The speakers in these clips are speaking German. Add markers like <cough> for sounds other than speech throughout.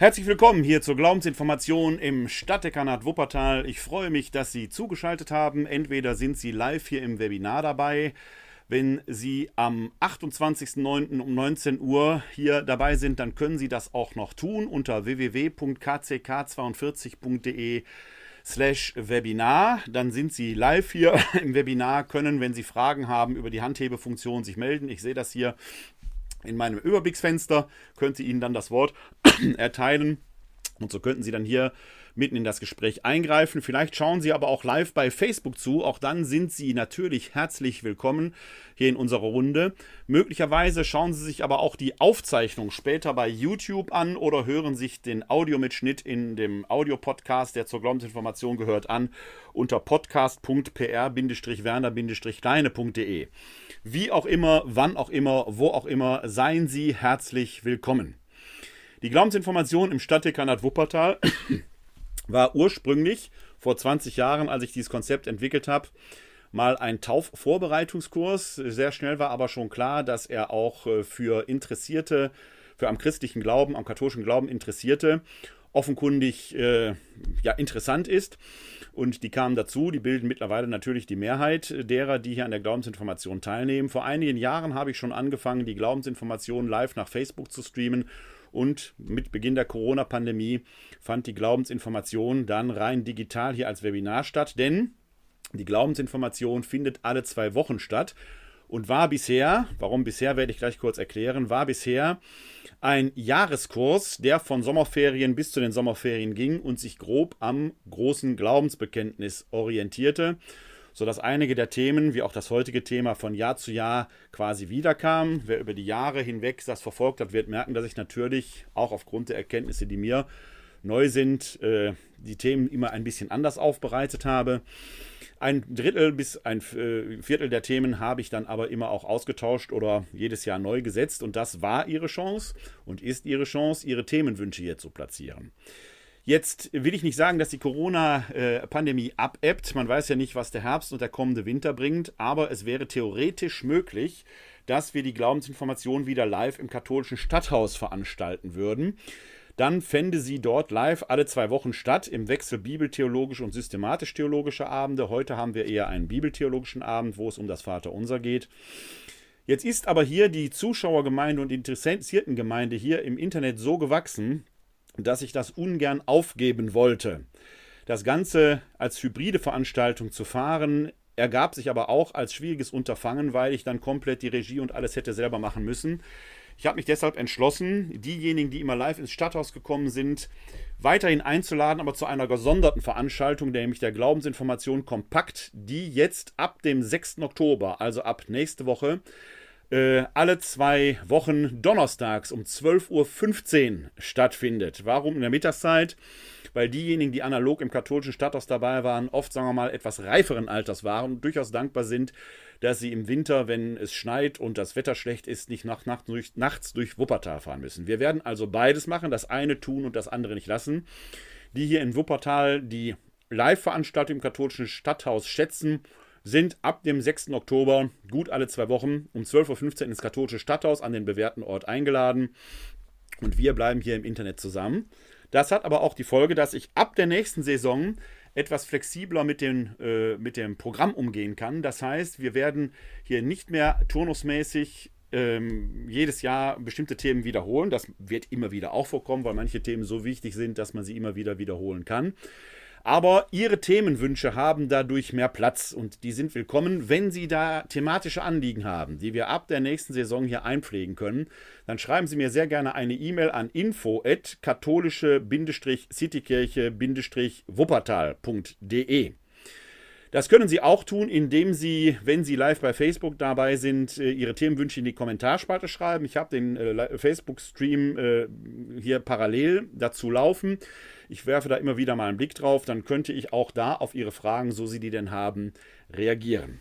Herzlich willkommen hier zur Glaubensinformation im Stadtdekanat Wuppertal. Ich freue mich, dass Sie zugeschaltet haben. Entweder sind Sie live hier im Webinar dabei, wenn Sie am 28.09. um 19 Uhr hier dabei sind, dann können Sie das auch noch tun unter www.kck42.de slash Webinar. Dann sind Sie live hier <laughs> im Webinar, können, wenn Sie Fragen haben über die Handhebefunktion, sich melden. Ich sehe das hier in meinem Überblicksfenster, könnte Ihnen dann das Wort <clears throat> erteilen. Und so könnten Sie dann hier mitten in das Gespräch eingreifen. Vielleicht schauen Sie aber auch live bei Facebook zu. Auch dann sind Sie natürlich herzlich willkommen hier in unserer Runde. Möglicherweise schauen Sie sich aber auch die Aufzeichnung später bei YouTube an oder hören sich den Audiomitschnitt in dem Audiopodcast, der zur Glaubensinformation gehört, an unter podcast.pr-werner-kleine.de. Wie auch immer, wann auch immer, wo auch immer, seien Sie herzlich willkommen. Die Glaubensinformation im Stadtdekanat Wuppertal war ursprünglich vor 20 Jahren, als ich dieses Konzept entwickelt habe, mal ein Taufvorbereitungskurs. Sehr schnell war aber schon klar, dass er auch äh, für Interessierte, für am christlichen Glauben, am katholischen Glauben Interessierte offenkundig äh, ja, interessant ist. Und die kamen dazu, die bilden mittlerweile natürlich die Mehrheit derer, die hier an der Glaubensinformation teilnehmen. Vor einigen Jahren habe ich schon angefangen, die Glaubensinformation live nach Facebook zu streamen. Und mit Beginn der Corona-Pandemie fand die Glaubensinformation dann rein digital hier als Webinar statt, denn die Glaubensinformation findet alle zwei Wochen statt. Und war bisher, warum bisher werde ich gleich kurz erklären, war bisher ein Jahreskurs, der von Sommerferien bis zu den Sommerferien ging und sich grob am großen Glaubensbekenntnis orientierte, sodass einige der Themen, wie auch das heutige Thema, von Jahr zu Jahr quasi wiederkamen. Wer über die Jahre hinweg das verfolgt hat, wird merken, dass ich natürlich auch aufgrund der Erkenntnisse, die mir neu sind, äh, die Themen immer ein bisschen anders aufbereitet habe. Ein Drittel bis ein äh, Viertel der Themen habe ich dann aber immer auch ausgetauscht oder jedes Jahr neu gesetzt. Und das war ihre Chance und ist ihre Chance, ihre Themenwünsche hier zu platzieren. Jetzt will ich nicht sagen, dass die Corona-Pandemie abebbt. Man weiß ja nicht, was der Herbst und der kommende Winter bringt, aber es wäre theoretisch möglich, dass wir die Glaubensinformation wieder live im katholischen Stadthaus veranstalten würden dann fände sie dort live alle zwei Wochen statt, im Wechsel bibeltheologische und systematisch-theologische Abende. Heute haben wir eher einen bibeltheologischen Abend, wo es um das Vaterunser geht. Jetzt ist aber hier die Zuschauergemeinde und Interessiertengemeinde hier im Internet so gewachsen, dass ich das ungern aufgeben wollte. Das Ganze als hybride Veranstaltung zu fahren, ergab sich aber auch als schwieriges Unterfangen, weil ich dann komplett die Regie und alles hätte selber machen müssen. Ich habe mich deshalb entschlossen, diejenigen, die immer live ins Stadthaus gekommen sind, weiterhin einzuladen, aber zu einer gesonderten Veranstaltung, nämlich der Glaubensinformation Kompakt, die jetzt ab dem 6. Oktober, also ab nächste Woche, äh, alle zwei Wochen donnerstags um 12.15 Uhr stattfindet. Warum in der Mittagszeit? Weil diejenigen, die analog im katholischen Stadthaus dabei waren, oft, sagen wir mal, etwas reiferen Alters waren und durchaus dankbar sind, dass sie im Winter, wenn es schneit und das Wetter schlecht ist, nicht nach, nach, durch, nachts durch Wuppertal fahren müssen. Wir werden also beides machen, das eine tun und das andere nicht lassen. Die hier in Wuppertal die Live-Veranstaltung im katholischen Stadthaus schätzen, sind ab dem 6. Oktober gut alle zwei Wochen um 12.15 Uhr ins katholische Stadthaus an den bewährten Ort eingeladen. Und wir bleiben hier im Internet zusammen. Das hat aber auch die Folge, dass ich ab der nächsten Saison etwas flexibler mit, den, äh, mit dem Programm umgehen kann. Das heißt, wir werden hier nicht mehr turnusmäßig ähm, jedes Jahr bestimmte Themen wiederholen. Das wird immer wieder auch vorkommen, weil manche Themen so wichtig sind, dass man sie immer wieder wiederholen kann. Aber Ihre Themenwünsche haben dadurch mehr Platz und die sind willkommen. Wenn Sie da thematische Anliegen haben, die wir ab der nächsten Saison hier einpflegen können, dann schreiben Sie mir sehr gerne eine E-Mail an info-katholische-citykirche-wuppertal.de. Das können Sie auch tun, indem Sie, wenn Sie live bei Facebook dabei sind, äh, Ihre Themenwünsche in die Kommentarspalte schreiben. Ich habe den äh, Facebook-Stream äh, hier parallel dazu laufen. Ich werfe da immer wieder mal einen Blick drauf. Dann könnte ich auch da auf Ihre Fragen, so Sie die denn haben, reagieren.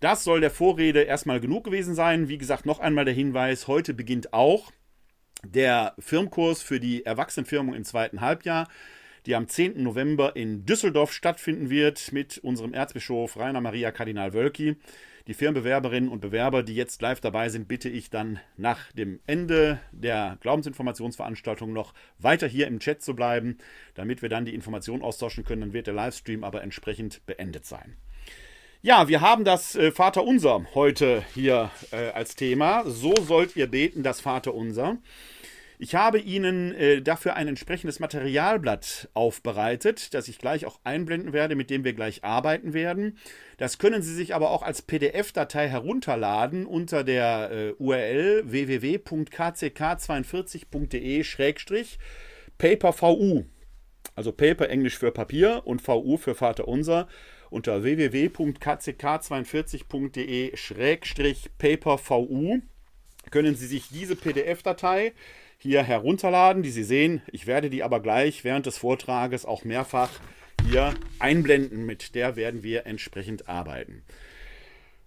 Das soll der Vorrede erstmal genug gewesen sein. Wie gesagt, noch einmal der Hinweis: Heute beginnt auch der Firmkurs für die Erwachsenenfirmung im zweiten Halbjahr die am 10. November in Düsseldorf stattfinden wird mit unserem Erzbischof Rainer Maria Kardinal Wölki. Die Firmenbewerberinnen und Bewerber, die jetzt live dabei sind, bitte ich dann nach dem Ende der Glaubensinformationsveranstaltung noch weiter hier im Chat zu bleiben, damit wir dann die Informationen austauschen können. Dann wird der Livestream aber entsprechend beendet sein. Ja, wir haben das äh, Vaterunser heute hier äh, als Thema. So sollt ihr beten, das Vaterunser. Ich habe Ihnen äh, dafür ein entsprechendes Materialblatt aufbereitet, das ich gleich auch einblenden werde, mit dem wir gleich arbeiten werden. Das können Sie sich aber auch als PDF-Datei herunterladen unter der äh, URL www.kck42.de-papervu. Also Paper Englisch für Papier und VU für Vater Unser unter www.kck42.de-papervu können Sie sich diese PDF-Datei hier herunterladen, die Sie sehen. Ich werde die aber gleich während des Vortrages auch mehrfach hier einblenden. Mit der werden wir entsprechend arbeiten.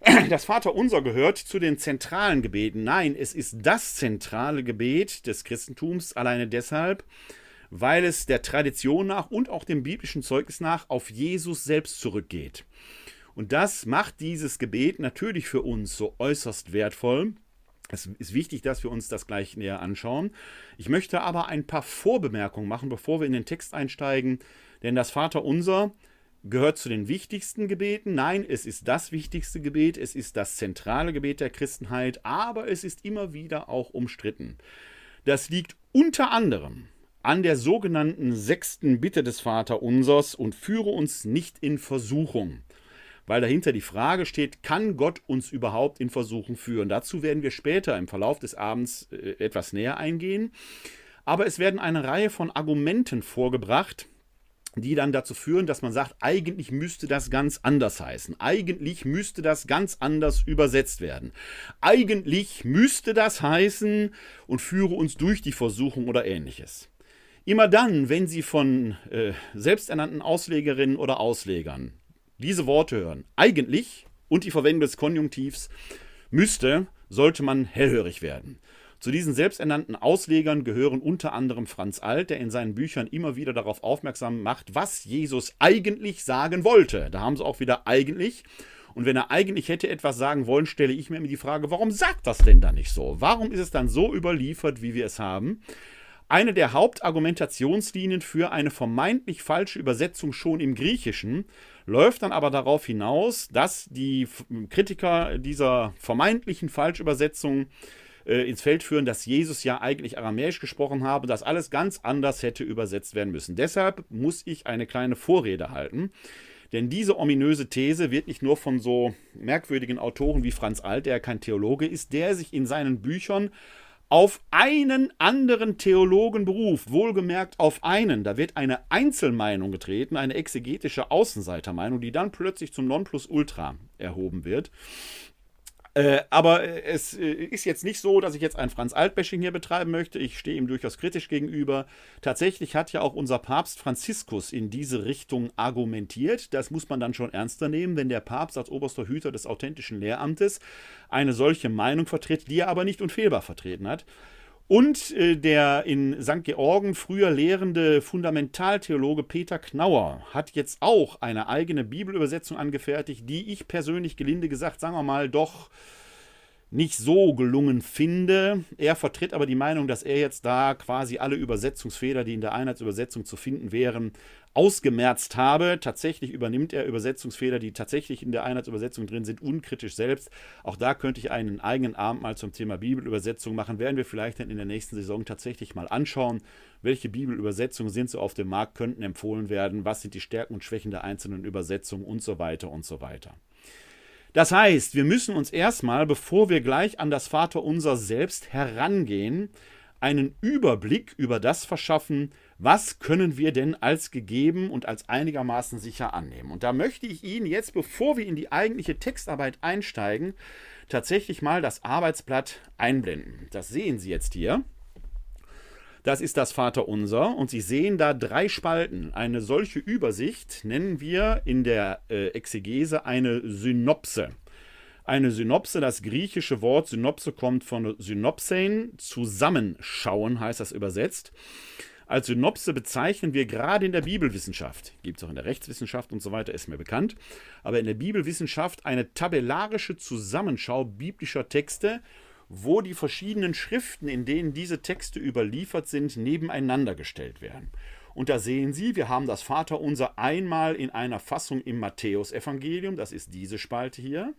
<clears throat> Das Vaterunser gehört zu den zentralen Gebeten. Nein, es ist das zentrale Gebet des Christentums, alleine deshalb, weil es der Tradition nach und auch dem biblischen Zeugnis nach auf Jesus selbst zurückgeht. Und das macht dieses Gebet natürlich für uns so äußerst wertvoll, es ist wichtig, dass wir uns das gleich näher anschauen. Ich möchte aber ein paar Vorbemerkungen machen, bevor wir in den Text einsteigen, denn das Vaterunser gehört zu den wichtigsten Gebeten. Nein, es ist das wichtigste Gebet, es ist das zentrale Gebet der Christenheit, aber es ist immer wieder auch umstritten. Das liegt unter anderem an der sogenannten sechsten Bitte des Vaterunsers und führe uns nicht in Versuchung weil dahinter die Frage steht, kann Gott uns überhaupt in Versuchen führen? Dazu werden wir später im Verlauf des Abends äh, etwas näher eingehen. Aber es werden eine Reihe von Argumenten vorgebracht, die dann dazu führen, dass man sagt, eigentlich müsste das ganz anders heißen. Eigentlich müsste das ganz anders übersetzt werden. Eigentlich müsste das heißen und führe uns durch die Versuchung oder ähnliches. Immer dann, wenn Sie von äh, selbsternannten Auslegerinnen oder Auslegern diese Worte hören, eigentlich und die Verwendung des Konjunktivs müsste, sollte man hellhörig werden. Zu diesen selbsternannten Auslegern gehören unter anderem Franz Alt, der in seinen Büchern immer wieder darauf aufmerksam macht, was Jesus eigentlich sagen wollte. Da haben sie auch wieder eigentlich. Und wenn er eigentlich hätte etwas sagen wollen, stelle ich mir immer die Frage, warum sagt das denn dann nicht so? Warum ist es dann so überliefert, wie wir es haben? Eine der Hauptargumentationslinien für eine vermeintlich falsche Übersetzung schon im Griechischen läuft dann aber darauf hinaus, dass die Kritiker dieser vermeintlichen Falschübersetzung äh, ins Feld führen, dass Jesus ja eigentlich Aramäisch gesprochen habe, dass alles ganz anders hätte übersetzt werden müssen. Deshalb muss ich eine kleine Vorrede halten. Denn diese ominöse These wird nicht nur von so merkwürdigen Autoren wie Franz Alt, der kein Theologe ist, der sich in seinen Büchern auf einen anderen Theologen beruft, wohlgemerkt auf einen. Da wird eine Einzelmeinung getreten, eine exegetische Außenseitermeinung, die dann plötzlich zum Nonplusultra erhoben wird. Äh, aber es äh, ist jetzt nicht so, dass ich jetzt ein Franz Altbashing hier betreiben möchte. Ich stehe ihm durchaus kritisch gegenüber. Tatsächlich hat ja auch unser Papst Franziskus in diese Richtung argumentiert. Das muss man dann schon ernster nehmen, wenn der Papst als oberster Hüter des authentischen Lehramtes eine solche Meinung vertritt, die er aber nicht unfehlbar vertreten hat. Und äh, der in St. Georgen früher lehrende Fundamentaltheologe Peter Knauer hat jetzt auch eine eigene Bibelübersetzung angefertigt, die ich persönlich gelinde gesagt, sagen wir mal, doch nicht so gelungen finde. Er vertritt aber die Meinung, dass er jetzt da quasi alle Übersetzungsfehler, die in der Einheitsübersetzung zu finden wären, ausgemerzt habe. Tatsächlich übernimmt er Übersetzungsfehler, die tatsächlich in der Einheitsübersetzung drin sind, unkritisch selbst. Auch da könnte ich einen eigenen Abend mal zum Thema Bibelübersetzung machen. Werden wir vielleicht dann in der nächsten Saison tatsächlich mal anschauen, welche Bibelübersetzungen sind so auf dem Markt, könnten empfohlen werden, was sind die Stärken und Schwächen der einzelnen Übersetzungen und so weiter und so weiter. Das heißt, wir müssen uns erstmal, bevor wir gleich an das Vaterunser selbst herangehen, einen Überblick über das verschaffen, was können wir denn als gegeben und als einigermaßen sicher annehmen. Und da möchte ich Ihnen jetzt, bevor wir in die eigentliche Textarbeit einsteigen, tatsächlich mal das Arbeitsblatt einblenden. Das sehen Sie jetzt hier. Das ist das Vaterunser und Sie sehen da drei Spalten. Eine solche Übersicht nennen wir in der äh, Exegese eine Synopse. Eine Synopse, das griechische Wort Synopse kommt von Synopsein, zusammenschauen heißt das übersetzt. Als Synopse bezeichnen wir gerade in der Bibelwissenschaft, gibt es auch in der Rechtswissenschaft und so weiter, ist mir bekannt, aber in der Bibelwissenschaft eine tabellarische Zusammenschau biblischer Texte, wo die verschiedenen Schriften, in denen diese Texte überliefert sind, nebeneinander gestellt werden. Und da sehen Sie, wir haben das Vaterunser einmal in einer Fassung im Matthäusevangelium, das ist diese Spalte hier.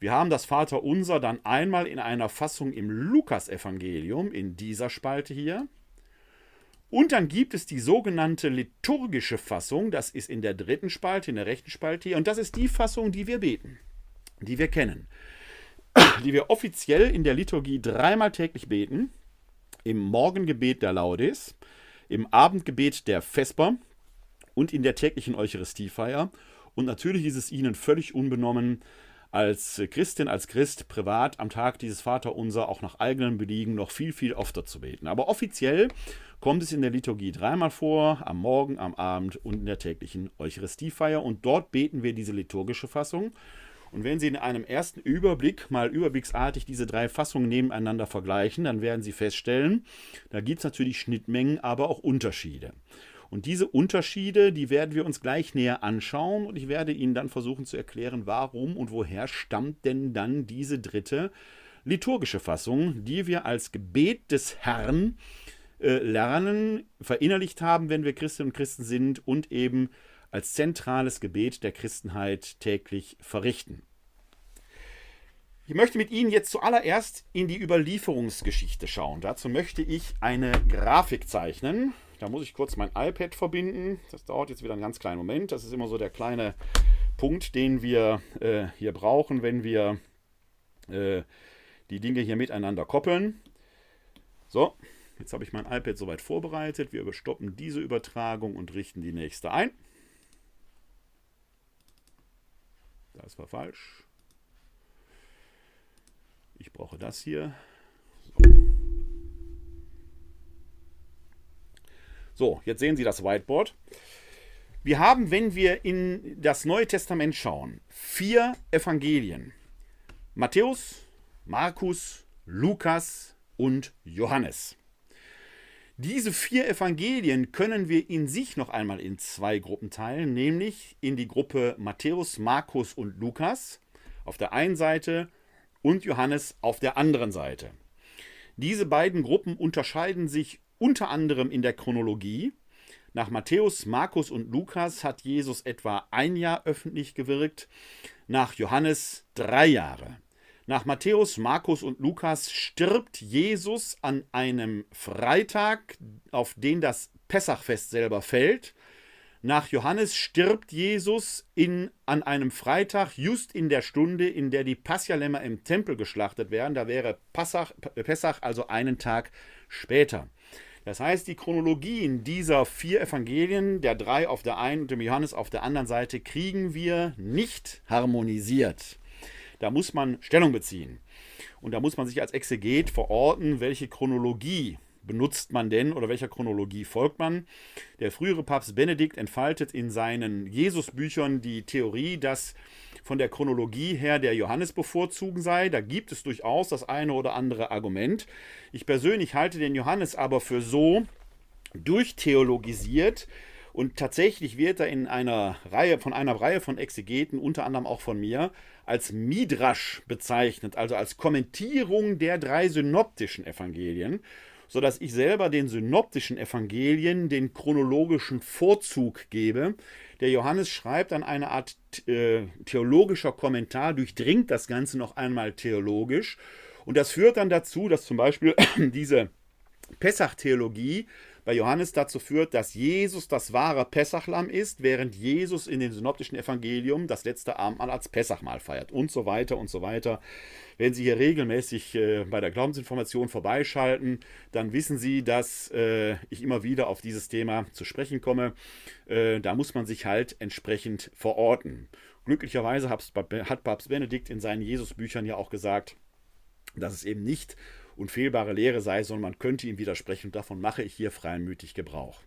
Wir haben das Vaterunser dann einmal in einer Fassung im Lukasevangelium, in dieser Spalte hier. Und dann gibt es die sogenannte liturgische Fassung, das ist in der dritten Spalte, in der rechten Spalte hier. Und das ist die Fassung, die wir beten, die wir kennen <coughs> die wir offiziell in der Liturgie dreimal täglich beten. Im Morgengebet der Laudes, im Abendgebet der Vesper und in der täglichen Eucharistiefeier. Und natürlich ist es Ihnen völlig unbenommen, als Christin, als Christ privat am Tag dieses Vaterunser auch nach eigenem Beliegen noch viel, viel öfter zu beten. Aber offiziell kommt es in der Liturgie dreimal vor, am Morgen, am Abend und in der täglichen Eucharistiefeier. Und dort beten wir diese liturgische Fassung. Und wenn Sie in einem ersten Überblick mal überblicksartig diese drei Fassungen nebeneinander vergleichen, dann werden Sie feststellen, da gibt es natürlich Schnittmengen, aber auch Unterschiede. Und diese Unterschiede, die werden wir uns gleich näher anschauen und ich werde Ihnen dann versuchen zu erklären, warum und woher stammt denn dann diese dritte liturgische Fassung, die wir als Gebet des Herrn äh, lernen, verinnerlicht haben, wenn wir Christinnen und Christen sind und eben als zentrales Gebet der Christenheit täglich verrichten. Ich möchte mit Ihnen jetzt zuallererst in die Überlieferungsgeschichte schauen. Dazu möchte ich eine Grafik zeichnen. Da muss ich kurz mein iPad verbinden. Das dauert jetzt wieder einen ganz kleinen Moment. Das ist immer so der kleine Punkt, den wir äh, hier brauchen, wenn wir äh, die Dinge hier miteinander koppeln. So, jetzt habe ich mein iPad soweit vorbereitet. Wir überstoppen diese Übertragung und richten die nächste ein. Das war falsch. Ich brauche das hier. So. so, jetzt sehen Sie das Whiteboard. Wir haben, wenn wir in das Neue Testament schauen, vier Evangelien. Matthäus, Markus, Lukas und Johannes. Diese vier Evangelien können wir in sich noch einmal in zwei Gruppen teilen, nämlich in die Gruppe Matthäus, Markus und Lukas auf der einen Seite und Johannes auf der anderen Seite. Diese beiden Gruppen unterscheiden sich unter anderem in der Chronologie. Nach Matthäus, Markus und Lukas hat Jesus etwa ein Jahr öffentlich gewirkt, nach Johannes drei Jahre. Nach Matthäus, Markus und Lukas stirbt Jesus an einem Freitag, auf den das Pessachfest selber fällt. Nach Johannes stirbt Jesus in, an einem Freitag, just in der Stunde, in der die Paschalämmer im Tempel geschlachtet werden. Da wäre Passach, Pessach also einen Tag später. Das heißt, die Chronologien dieser vier Evangelien, der drei auf der einen und dem Johannes auf der anderen Seite, kriegen wir nicht harmonisiert. Da muss man Stellung beziehen. Und da muss man sich als Exeget verorten, welche Chronologie benutzt man denn oder welcher Chronologie folgt man. Der frühere Papst Benedikt entfaltet in seinen Jesusbüchern die Theorie, dass von der Chronologie her der Johannes bevorzugen sei. Da gibt es durchaus das eine oder andere Argument. Ich persönlich halte den Johannes aber für so durchtheologisiert, und tatsächlich wird er in einer Reihe, von einer Reihe von Exegeten, unter anderem auch von mir, als Midrasch bezeichnet, also als Kommentierung der drei synoptischen Evangelien, sodass ich selber den synoptischen Evangelien den chronologischen Vorzug gebe. Der Johannes schreibt dann eine Art äh, theologischer Kommentar, durchdringt das Ganze noch einmal theologisch. Und das führt dann dazu, dass zum Beispiel <clears throat> diese Pessach-Theologie bei Johannes dazu führt, dass Jesus das wahre Pessachlamm ist, während Jesus in dem synoptischen Evangelium das letzte Abendmahl als Pessachmahl feiert und so weiter und so weiter. Wenn Sie hier regelmäßig äh, bei der Glaubensinformation vorbeischalten, dann wissen Sie, dass äh, ich immer wieder auf dieses Thema zu sprechen komme. Äh, da muss man sich halt entsprechend verorten. Glücklicherweise hat Papst Benedikt in seinen Jesusbüchern ja auch gesagt, dass es eben nicht unfehlbare Lehre sei, sondern man könnte ihm widersprechen und davon mache ich hier freimütig Gebrauch.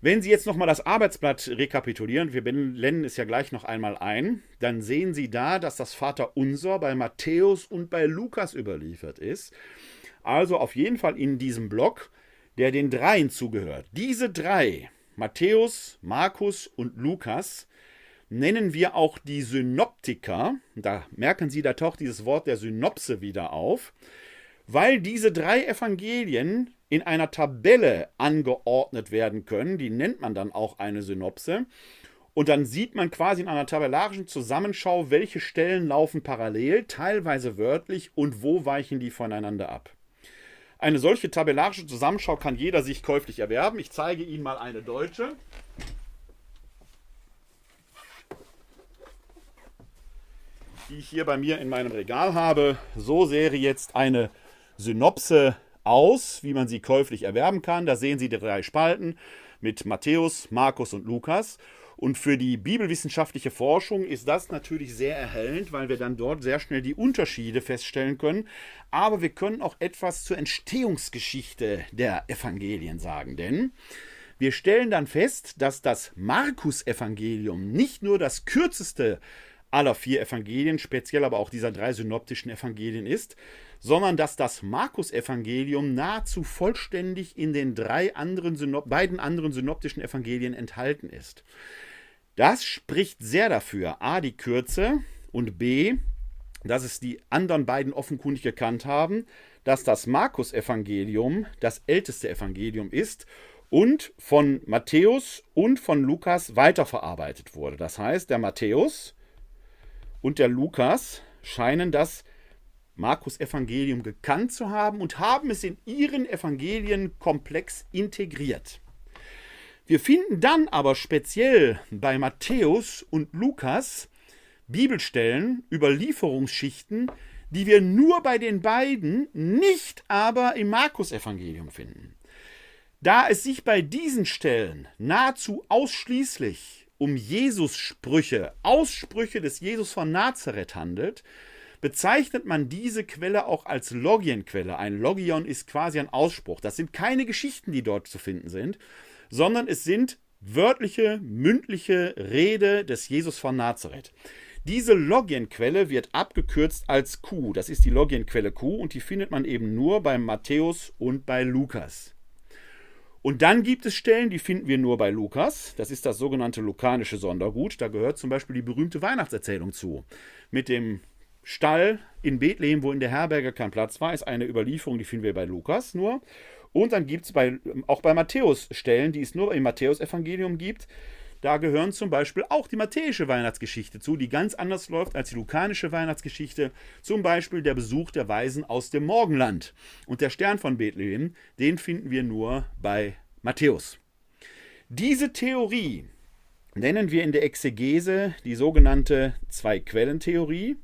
Wenn Sie jetzt nochmal das Arbeitsblatt rekapitulieren, wir blenden es ja gleich noch einmal ein, dann sehen Sie da, dass das Vaterunser bei Matthäus und bei Lukas überliefert ist. Also auf jeden Fall in diesem Block der den dreien zugehört. Diese drei, Matthäus, Markus und Lukas, nennen wir auch die Synoptiker. Da merken Sie, da taucht dieses Wort der Synopse wieder auf, weil diese drei Evangelien in einer Tabelle angeordnet werden können. Die nennt man dann auch eine Synopse. Und dann sieht man quasi in einer tabellarischen Zusammenschau, welche Stellen laufen parallel, teilweise wörtlich und wo weichen die voneinander ab. Eine solche tabellarische Zusammenschau kann jeder sich käuflich erwerben. Ich zeige Ihnen mal eine deutsche. Die ich hier bei mir in meinem Regal habe. So sähe jetzt eine Synopse aus, wie man sie käuflich erwerben kann. Da sehen Sie die drei Spalten mit Matthäus, Markus und Lukas. Und für die bibelwissenschaftliche Forschung ist das natürlich sehr erhellend, weil wir dann dort sehr schnell die Unterschiede feststellen können. Aber wir können auch etwas zur Entstehungsgeschichte der Evangelien sagen, denn wir stellen dann fest, dass das Markus-Evangelium nicht nur das kürzeste aller vier Evangelien, speziell aber auch dieser drei synoptischen Evangelien ist, sondern dass das Markus-Evangelium nahezu vollständig in den drei anderen beiden anderen synoptischen Evangelien enthalten ist. Das spricht sehr dafür, a, die Kürze und b, dass es die anderen beiden offenkundig gekannt haben, dass das Markus-Evangelium das älteste Evangelium ist und von Matthäus und von Lukas weiterverarbeitet wurde. Das heißt, der Matthäus und der Lukas scheinen das Markus-Evangelium gekannt zu haben und haben es in ihren Evangelienkomplex integriert. Wir finden dann aber speziell bei Matthäus und Lukas Bibelstellen, Überlieferungsschichten, die wir nur bei den beiden, nicht aber im Markus-Evangelium finden. Da es sich bei diesen Stellen nahezu ausschließlich um Jesus-Sprüche, Aussprüche des Jesus von Nazareth handelt, bezeichnet man diese Quelle auch als Logienquelle. Ein Logion ist quasi ein Ausspruch. Das sind keine Geschichten, die dort zu finden sind, sondern es sind wörtliche, mündliche Rede des Jesus von Nazareth. Diese Logienquelle wird abgekürzt als Q. Das ist die Logienquelle Q und die findet man eben nur bei Matthäus und bei Lukas. Und dann gibt es Stellen, die finden wir nur bei Lukas. Das ist das sogenannte lukanische Sondergut. Da gehört zum Beispiel die berühmte Weihnachtserzählung zu. Mit dem Stall in Bethlehem, wo in der Herberge kein Platz war, ist eine Überlieferung, die finden wir bei Lukas nur. Und dann gibt es bei, auch bei Matthäus Stellen, die es nur im Matthäus-Evangelium gibt. Da gehören zum Beispiel auch die matthäische Weihnachtsgeschichte zu, die ganz anders läuft als die lukanische Weihnachtsgeschichte. Zum Beispiel der Besuch der Weisen aus dem Morgenland. Und der Stern von Bethlehem, den finden wir nur bei Matthäus. Diese Theorie nennen wir in der Exegese die sogenannte Zwei-Quellen-Theorie.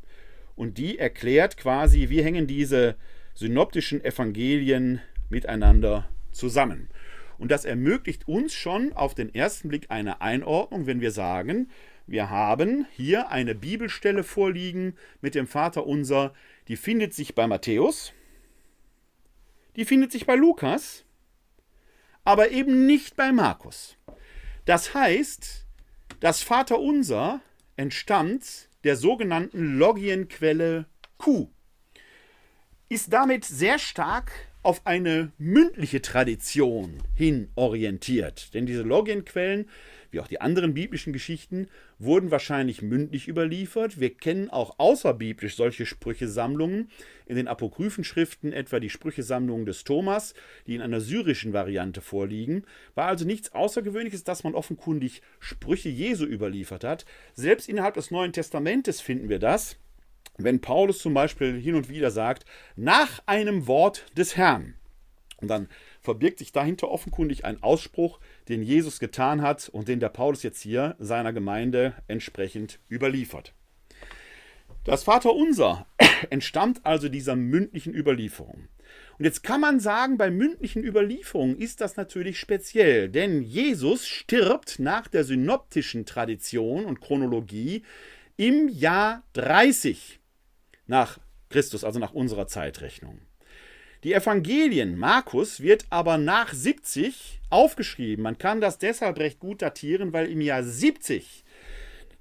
Und die erklärt quasi, wie hängen diese synoptischen Evangelien miteinander zusammen. Und das ermöglicht uns schon auf den ersten Blick eine Einordnung, wenn wir sagen, wir haben hier eine Bibelstelle vorliegen mit dem Vater unser, die findet sich bei Matthäus, die findet sich bei Lukas, aber eben nicht bei Markus. Das heißt, das Vater unser entstammt der sogenannten Logienquelle Q. Ist damit sehr stark auf eine mündliche Tradition hin orientiert. Denn diese Logienquellen, wie auch die anderen biblischen Geschichten, wurden wahrscheinlich mündlich überliefert. Wir kennen auch außerbiblisch solche Sprüchesammlungen in den Apokryphenschriften, etwa die Sprüchesammlungen des Thomas, die in einer syrischen Variante vorliegen. War also nichts Außergewöhnliches, dass man offenkundig Sprüche Jesu überliefert hat. Selbst innerhalb des Neuen Testamentes finden wir das wenn Paulus zum Beispiel hin und wieder sagt, nach einem Wort des Herrn. Und dann verbirgt sich dahinter offenkundig ein Ausspruch, den Jesus getan hat und den der Paulus jetzt hier seiner Gemeinde entsprechend überliefert. Das Vaterunser <coughs> entstammt also dieser mündlichen Überlieferung. Und jetzt kann man sagen, bei mündlichen Überlieferungen ist das natürlich speziell, denn Jesus stirbt nach der synoptischen Tradition und Chronologie im Jahr 30 nach Christus, also nach unserer Zeitrechnung. Die Evangelien Markus wird aber nach 70 aufgeschrieben. Man kann das deshalb recht gut datieren, weil im Jahr 70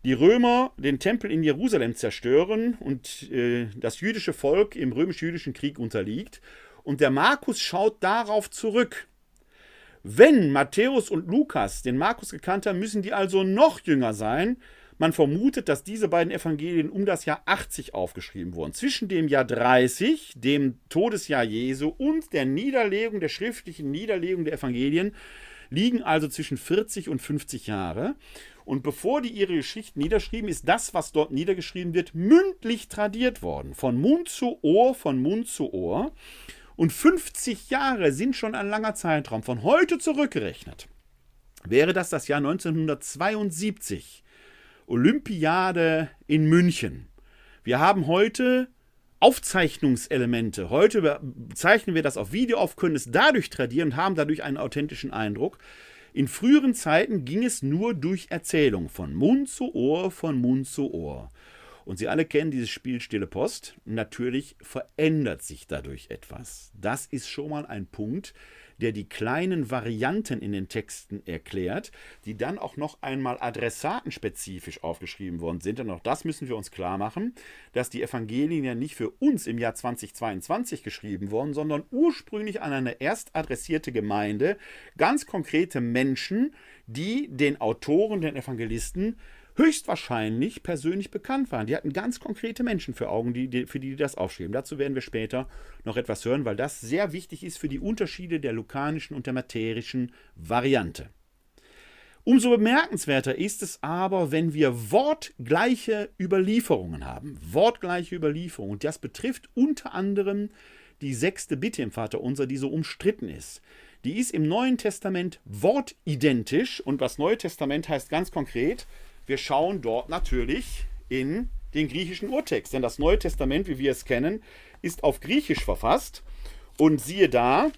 die Römer den Tempel in Jerusalem zerstören und äh, das jüdische Volk im römisch-jüdischen Krieg unterliegt. Und der Markus schaut darauf zurück Wenn Matthäus und Lukas den Markus gekannt haben, müssen die also noch jünger sein. Man vermutet, dass diese beiden Evangelien um das Jahr 80 aufgeschrieben wurden. Zwischen dem Jahr 30, dem Todesjahr Jesu und der Niederlegung, der schriftlichen Niederlegung der Evangelien liegen also zwischen 40 und 50 Jahre. Und bevor die ihre Geschichten niederschrieben, ist das, was dort niedergeschrieben wird, mündlich tradiert worden. Von Mund zu Ohr, von Mund zu Ohr. Und 50 Jahre sind schon ein langer Zeitraum. Von heute zurückgerechnet wäre das das Jahr 1972. Olympiade in München. Wir haben heute Aufzeichnungselemente. Heute zeichnen wir das auf Video auf, können es dadurch tradieren und haben dadurch einen authentischen Eindruck. In früheren Zeiten ging es nur durch Erzählung, von Mund zu Ohr, von Mund zu Ohr. Und Sie alle kennen dieses Spiel Stille Post. Natürlich verändert sich dadurch etwas. Das ist schon mal ein Punkt, der die kleinen Varianten in den Texten erklärt, die dann auch noch einmal adressatenspezifisch aufgeschrieben worden sind. Und auch das müssen wir uns klar machen, dass die Evangelien ja nicht für uns im Jahr 2022 geschrieben wurden, sondern ursprünglich an eine erst adressierte Gemeinde, ganz konkrete Menschen, die den Autoren, den Evangelisten höchstwahrscheinlich persönlich bekannt waren. Die hatten ganz konkrete Menschen für Augen, die, die, für die die das aufschreiben. Dazu werden wir später noch etwas hören, weil das sehr wichtig ist für die Unterschiede der lukanischen und der materischen Variante. Umso bemerkenswerter ist es aber, wenn wir wortgleiche Überlieferungen haben. Wortgleiche Überlieferungen. Und das betrifft unter anderem die sechste Bitte im Vaterunser, die so umstritten ist. Die ist im Neuen Testament wortidentisch. Und was Neue Testament heißt ganz konkret, wir schauen dort natürlich in den griechischen Urtext. Denn das Neue Testament, wie wir es kennen, ist auf Griechisch verfasst. Und siehe da,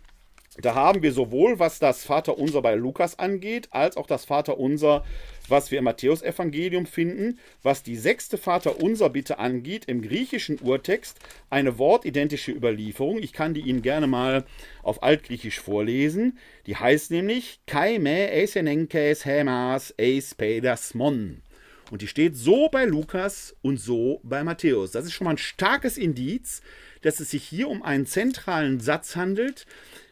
da haben wir sowohl, was das Vaterunser bei Lukas angeht, als auch das Vaterunser, was wir im Matthäusevangelium finden, was die sechste Vaterunser bitte angeht, im griechischen Urtext eine wortidentische Überlieferung. Ich kann die Ihnen gerne mal auf Altgriechisch vorlesen. Die heißt nämlich Kai me eisenenkes hemas eis. Und die steht so bei Lukas und so bei Matthäus. Das ist schon mal ein starkes Indiz, dass es sich hier um einen zentralen Satz handelt,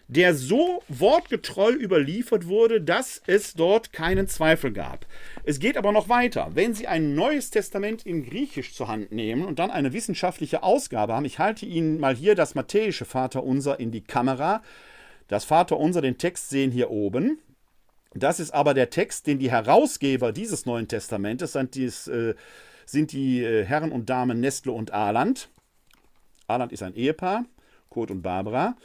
der so wortgetreu überliefert wurde, dass es dort keinen Zweifel gab. Es geht aber noch weiter. Wenn Sie ein neues Testament in Griechisch zur Hand nehmen und dann eine wissenschaftliche Ausgabe haben, ich halte Ihnen mal hier das matthäische Vaterunser in die Kamera. Das Vaterunser, den Text sehen hier oben. Das ist aber der Text, den die Herausgeber dieses Neuen Testamentes sind, dies, äh, sind die äh, Herren und Damen Nestle und Arland. Arland ist ein Ehepaar, Kurt und Barbara.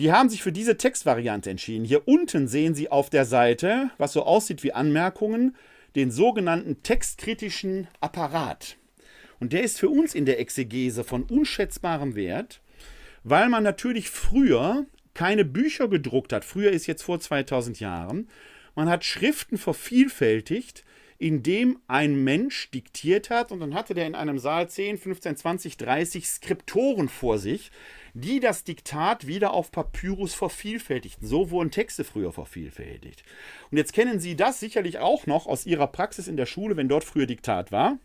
Die haben sich für diese Textvariante entschieden. Hier unten sehen Sie auf der Seite, was so aussieht wie Anmerkungen, den sogenannten textkritischen Apparat. Und der ist für uns in der Exegese von unschätzbarem Wert, weil man natürlich früher keine Bücher gedruckt hat. Früher ist jetzt vor 2000 Jahren. Man hat Schriften vervielfältigt, indem ein Mensch diktiert hat und dann hatte der in einem Saal 10, 15, 20, 30 Skriptoren vor sich, die das Diktat wieder auf Papyrus vervielfältigten. So wurden Texte früher vervielfältigt. Und jetzt kennen Sie das sicherlich auch noch aus Ihrer Praxis in der Schule, wenn dort früher Diktat war.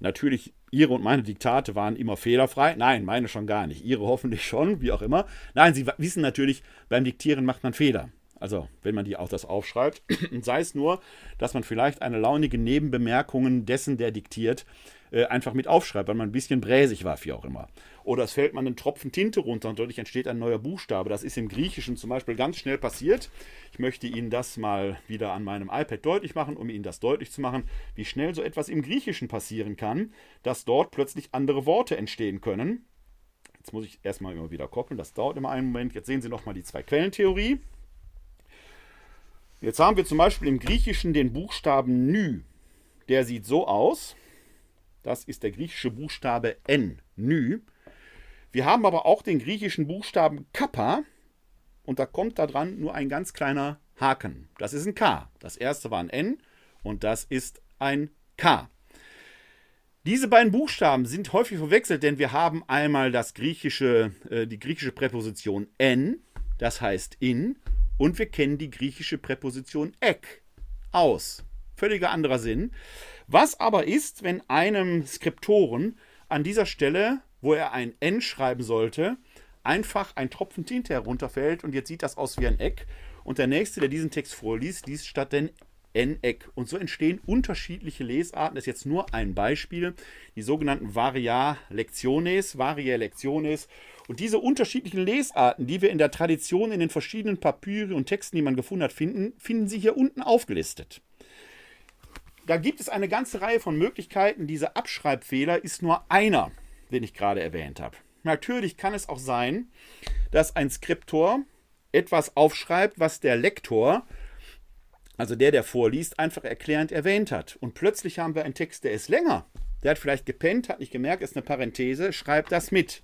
Natürlich, Ihre und meine Diktate waren immer fehlerfrei. Nein, meine schon gar nicht. Ihre hoffentlich schon, wie auch immer. Nein, Sie wissen natürlich, beim Diktieren macht man Fehler. Also, wenn man die auch das aufschreibt. <clears throat> sei es nur, dass man vielleicht eine launige Nebenbemerkung dessen, der diktiert, äh, einfach mit aufschreibt, weil man ein bisschen bräsig war, wie auch immer. Oder es fällt man einen Tropfen Tinte runter und dadurch entsteht ein neuer Buchstabe. Das ist im Griechischen zum Beispiel ganz schnell passiert. Ich möchte Ihnen das mal wieder an meinem iPad deutlich machen, um Ihnen das deutlich zu machen, wie schnell so etwas im Griechischen passieren kann, dass dort plötzlich andere Worte entstehen können. Jetzt muss ich erstmal immer wieder koppeln, das dauert immer einen Moment. Jetzt sehen Sie nochmal die Zwei-Quellentheorie. Jetzt haben wir zum Beispiel im Griechischen den Buchstaben Nü. Der sieht so aus. Das ist der griechische Buchstabe N, Nü. Wir haben aber auch den griechischen Buchstaben Kappa und da kommt da dran nur ein ganz kleiner Haken. Das ist ein K. Das erste war ein N und das ist ein K. Diese beiden Buchstaben sind häufig verwechselt, denn wir haben einmal das griechische, äh, die griechische Präposition N, das heißt in, und wir kennen die griechische Präposition ek, aus. Völliger anderer Sinn. Was aber ist, wenn einem Skriptoren an dieser Stelle, wo er ein N schreiben sollte, einfach ein Tropfen Tinte herunterfällt und jetzt sieht das aus wie ein Eck und der nächste, der diesen Text vorliest, liest statt den N-Eck. Und so entstehen unterschiedliche Lesarten. Das ist jetzt nur ein Beispiel. Die sogenannten Varia Lectiones, Varia Lectiones. Und diese unterschiedlichen Lesarten, die wir in der Tradition in den verschiedenen Papyri und Texten, die man gefunden hat, finden, finden Sie hier unten aufgelistet. Da gibt es eine ganze Reihe von Möglichkeiten. Dieser Abschreibfehler ist nur einer, den ich gerade erwähnt habe. Natürlich kann es auch sein, dass ein Skriptor etwas aufschreibt, was der Lektor, also der, der vorliest, einfach erklärend erwähnt hat. Und plötzlich haben wir einen Text, der ist länger. Der hat vielleicht gepennt, hat nicht gemerkt, ist eine Parenthese, schreibt das mit.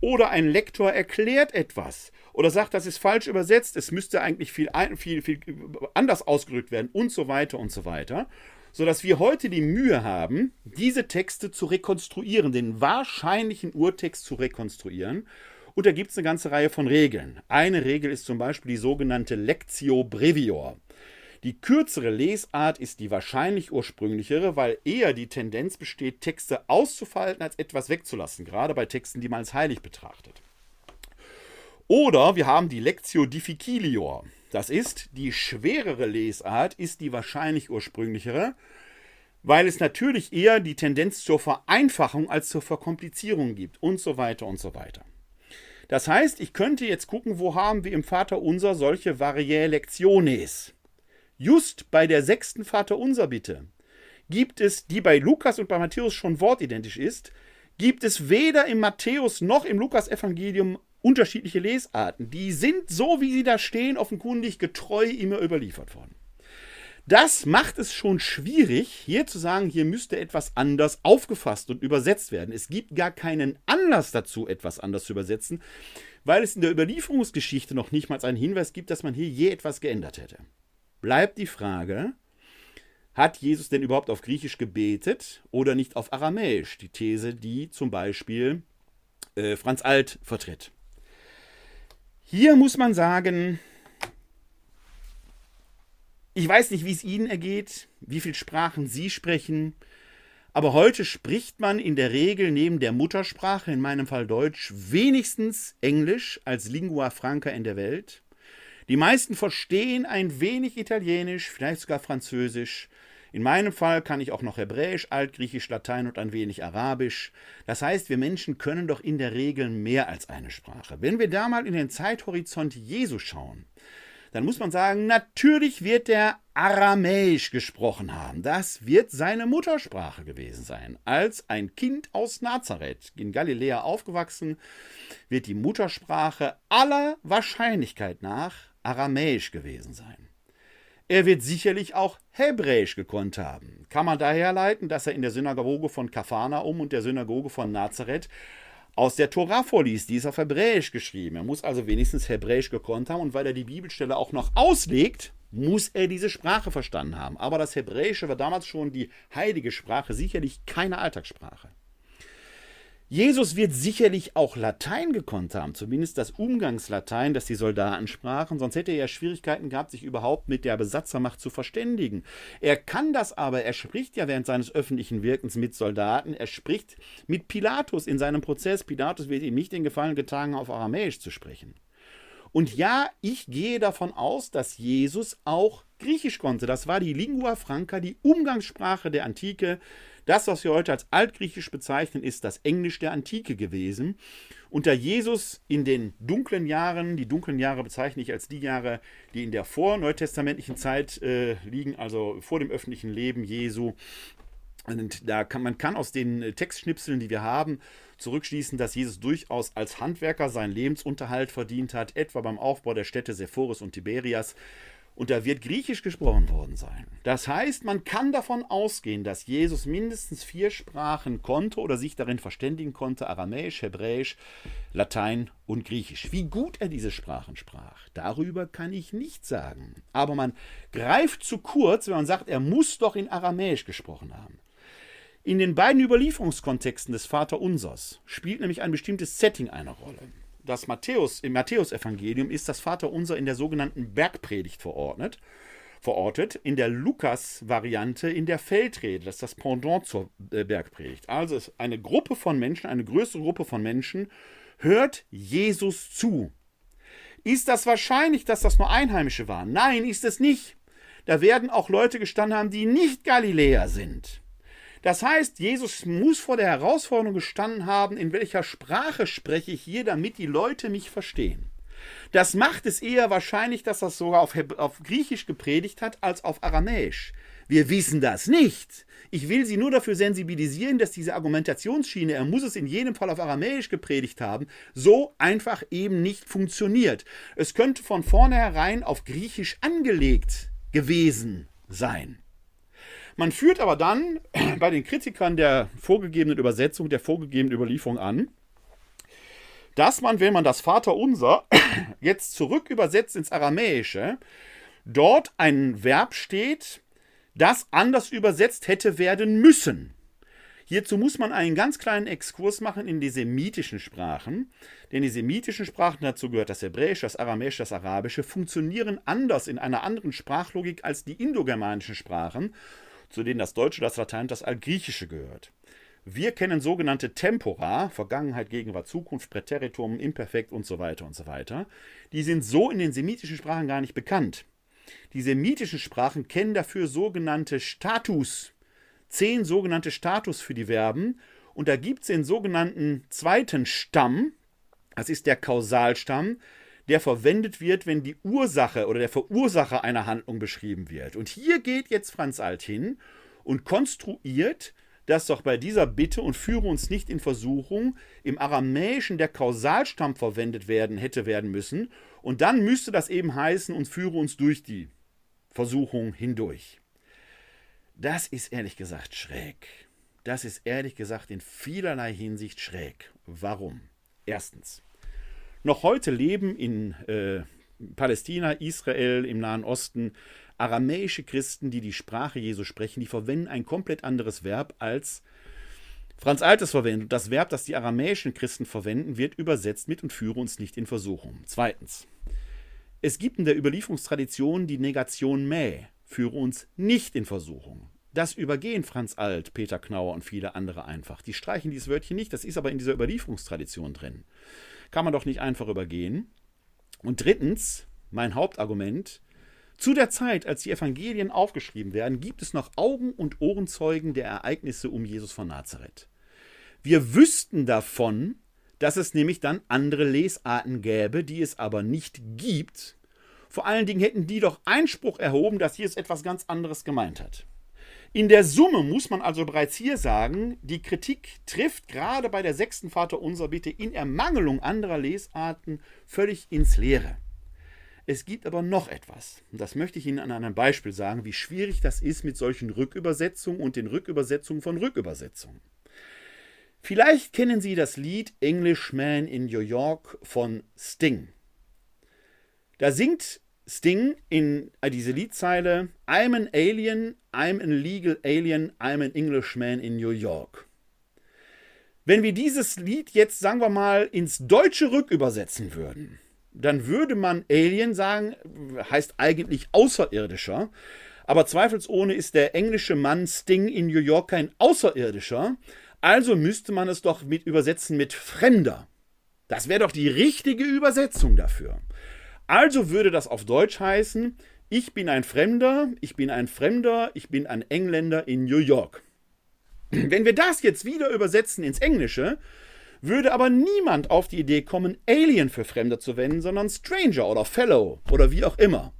Oder ein Lektor erklärt etwas oder sagt, das ist falsch übersetzt, es müsste eigentlich viel, viel, viel anders ausgedrückt werden und so weiter und so weiter. Sodass wir heute die Mühe haben, diese Texte zu rekonstruieren, den wahrscheinlichen Urtext zu rekonstruieren. Und da gibt es eine ganze Reihe von Regeln. Eine Regel ist zum Beispiel die sogenannte Lectio Brevior. Die kürzere Lesart ist die wahrscheinlich ursprünglichere, weil eher die Tendenz besteht, Texte auszufalten, als etwas wegzulassen, gerade bei Texten, die man als heilig betrachtet. Oder wir haben die Lectio Difficilior. Das ist, die schwerere Lesart ist die wahrscheinlich ursprünglichere, weil es natürlich eher die Tendenz zur Vereinfachung als zur Verkomplizierung gibt und so weiter und so weiter. Das heißt, ich könnte jetzt gucken, wo haben wir im Vater Unser solche Variae Lectiones. Just bei der sechsten Vaterunser Bitte gibt es, die bei Lukas und bei Matthäus schon wortidentisch ist, gibt es weder im Matthäus noch im Lukas-Evangelium unterschiedliche Lesarten. Die sind so, wie sie da stehen, offenkundig getreu immer überliefert worden. Das macht es schon schwierig, hier zu sagen, hier müsste etwas anders aufgefasst und übersetzt werden. Es gibt gar keinen Anlass dazu, etwas anders zu übersetzen, weil es in der Überlieferungsgeschichte noch nicht mal einen Hinweis gibt, dass man hier je etwas geändert hätte bleibt die Frage, hat Jesus denn überhaupt auf Griechisch gebetet oder nicht auf Aramäisch? Die These, die zum Beispiel äh, Franz Alt vertritt. Hier muss man sagen, ich weiß nicht, wie es Ihnen ergeht, wie viele Sprachen Sie sprechen, aber heute spricht man in der Regel neben der Muttersprache, in meinem Fall Deutsch, wenigstens Englisch als Lingua Franca in der Welt. Die meisten verstehen ein wenig Italienisch, vielleicht sogar Französisch. In meinem Fall kann ich auch noch Hebräisch, Altgriechisch, Latein und ein wenig Arabisch. Das heißt, wir Menschen können doch in der Regel mehr als eine Sprache. Wenn wir da mal in den Zeithorizont Jesu schauen, dann muss man sagen, natürlich wird er Aramäisch gesprochen haben. Das wird seine Muttersprache gewesen sein. Als ein Kind aus Nazareth, in Galiläa aufgewachsen, wird die Muttersprache aller Wahrscheinlichkeit nach Aramäisch gewesen sein. Er wird sicherlich auch Hebräisch gekonnt haben. Kann man daher leiten, dass er in der Synagoge von Kafanaum und der Synagoge von Nazareth aus der Tora vorliest. Die ist auf Hebräisch geschrieben. Er muss also wenigstens Hebräisch gekonnt haben und weil er die Bibelstelle auch noch auslegt, muss er diese Sprache verstanden haben. Aber das Hebräische war damals schon die heilige Sprache, sicherlich keine Alltagssprache. Jesus wird sicherlich auch Latein gekonnt haben, zumindest das Umgangslatein, das die Soldaten sprachen, sonst hätte er ja Schwierigkeiten gehabt, sich überhaupt mit der Besatzermacht zu verständigen. Er kann das aber, er spricht ja während seines öffentlichen Wirkens mit Soldaten, er spricht mit Pilatus in seinem Prozess. Pilatus wird ihm nicht den Gefallen getan, auf Aramäisch zu sprechen. Und ja, ich gehe davon aus, dass Jesus auch Griechisch konnte. Das war die Lingua Franca, die Umgangssprache der Antike. Das, was wir heute als Altgriechisch bezeichnen, ist das Englisch der Antike gewesen. Und da Jesus in den dunklen Jahren, die dunklen Jahre bezeichne ich als die Jahre, die in der vorneutestamentlichen Zeit äh, liegen, also vor dem öffentlichen Leben Jesu, und da kann man kann aus den Textschnipseln, die wir haben, zurückschließen, dass Jesus durchaus als Handwerker seinen Lebensunterhalt verdient hat, etwa beim Aufbau der Städte Sepphoris und Tiberias und da wird Griechisch gesprochen worden sein. Das heißt, man kann davon ausgehen, dass Jesus mindestens vier Sprachen konnte oder sich darin verständigen konnte: Aramäisch, Hebräisch, Latein und Griechisch. Wie gut er diese Sprachen sprach, darüber kann ich nichts sagen. Aber man greift zu kurz, wenn man sagt, er muss doch in Aramäisch gesprochen haben. In den beiden Überlieferungskontexten des Vaterunsers spielt nämlich ein bestimmtes Setting eine Rolle das Matthäus, im Matthäusevangelium ist das Vaterunser in der sogenannten Bergpredigt verordnet, verortet, in der Lukas-Variante in der Feldrede, das ist das Pendant zur äh, Bergpredigt. Also eine Gruppe von Menschen, eine größere Gruppe von Menschen hört Jesus zu. Ist das wahrscheinlich, dass das nur Einheimische waren? Nein, ist es nicht. Da werden auch Leute gestanden haben, die nicht Galiläer sind. Das heißt, Jesus muss vor der Herausforderung gestanden haben, in welcher Sprache spreche ich hier, damit die Leute mich verstehen. Das macht es eher wahrscheinlich, dass er sogar auf, auf Griechisch gepredigt hat, als auf Aramäisch. Wir wissen das nicht. Ich will Sie nur dafür sensibilisieren, dass diese Argumentationsschiene, er muss es in jedem Fall auf Aramäisch gepredigt haben, so einfach eben nicht funktioniert. Es könnte von vornherein auf Griechisch angelegt gewesen sein. Man führt aber dann <clears throat> bei den Kritikern der vorgegebenen Übersetzung, der vorgegebenen Überlieferung an, dass man, wenn man das Vaterunser <clears throat> jetzt zurück übersetzt ins Aramäische, dort ein Verb steht, das anders übersetzt hätte werden müssen. Hierzu muss man einen ganz kleinen Exkurs machen in die semitischen Sprachen, denn die semitischen Sprachen, dazu gehört das Hebräische, das Aramäische, das Arabische, funktionieren anders in einer anderen Sprachlogik als die indogermanischen Sprachen, zu denen das Deutsche, das Latein und das Altgriechische gehört. Wir kennen sogenannte Tempora, Vergangenheit, Gegenwart, Zukunft, Präteritum, Imperfekt und so weiter und so weiter. Die sind so in den semitischen Sprachen gar nicht bekannt. Die semitischen Sprachen kennen dafür sogenannte Status, zehn sogenannte Status für die Verben. Und da gibt es den sogenannten zweiten Stamm, das ist der Kausalstamm, der verwendet wird, wenn die Ursache oder der Verursacher einer Handlung beschrieben wird. Und hier geht jetzt Franz Alt hin und konstruiert, dass doch bei dieser Bitte und führe uns nicht in Versuchung im Aramäischen der Kausalstamm verwendet werden hätte werden müssen und dann müsste das eben heißen und führe uns durch die Versuchung hindurch. Das ist ehrlich gesagt schräg. Das ist ehrlich gesagt in vielerlei Hinsicht schräg. Warum? Erstens. Noch heute leben in äh, Palästina, Israel, im Nahen Osten aramäische Christen, die die Sprache Jesu sprechen, die verwenden ein komplett anderes Verb als Franz Altes verwendet. Das Verb, das die aramäischen Christen verwenden, wird übersetzt mit und führe uns nicht in Versuchung. Zweitens. Es gibt in der Überlieferungstradition die Negation Mäh, führe uns nicht in Versuchung. Das übergehen Franz Alt, Peter Knauer und viele andere einfach. Die streichen dieses Wörtchen nicht, das ist aber in dieser Überlieferungstradition drin. Kann man doch nicht einfach übergehen. Und drittens, mein Hauptargument, zu der Zeit, als die Evangelien aufgeschrieben werden, gibt es noch Augen- und Ohrenzeugen der Ereignisse um Jesus von Nazareth. Wir wüssten davon, dass es nämlich dann andere Lesarten gäbe, die es aber nicht gibt. Vor allen Dingen hätten die doch Einspruch erhoben, dass Jesus etwas ganz anderes gemeint hat. In der Summe muss man also bereits hier sagen, die Kritik trifft gerade bei der sechsten Vaterunser Bitte in Ermangelung anderer Lesarten völlig ins Leere. Es gibt aber noch etwas. Und das möchte ich Ihnen an einem Beispiel sagen, wie schwierig das ist mit solchen Rückübersetzungen und den Rückübersetzungen von Rückübersetzungen. Vielleicht kennen Sie das Lied Englishman in New York von Sting. Da singt Sting in äh, diese Liedzeile I'm an alien, I'm an legal alien, I'm an Englishman in New York. Wenn wir dieses Lied jetzt, sagen wir mal, ins Deutsche rückübersetzen würden, dann würde man Alien sagen, heißt eigentlich Außerirdischer. Aber zweifelsohne ist der englische Mann Sting in New York kein Außerirdischer, also müsste man es doch mit übersetzen mit Fremder. Das wäre doch die richtige Übersetzung dafür. Also würde das auf Deutsch heißen, ich bin ein Fremder, ich bin ein Fremder, ich bin ein Engländer in New York. Wenn wir das jetzt wieder übersetzen ins Englische, würde aber niemand auf die Idee kommen, Alien für Fremder zu wenden, sondern Stranger oder Fellow oder wie auch immer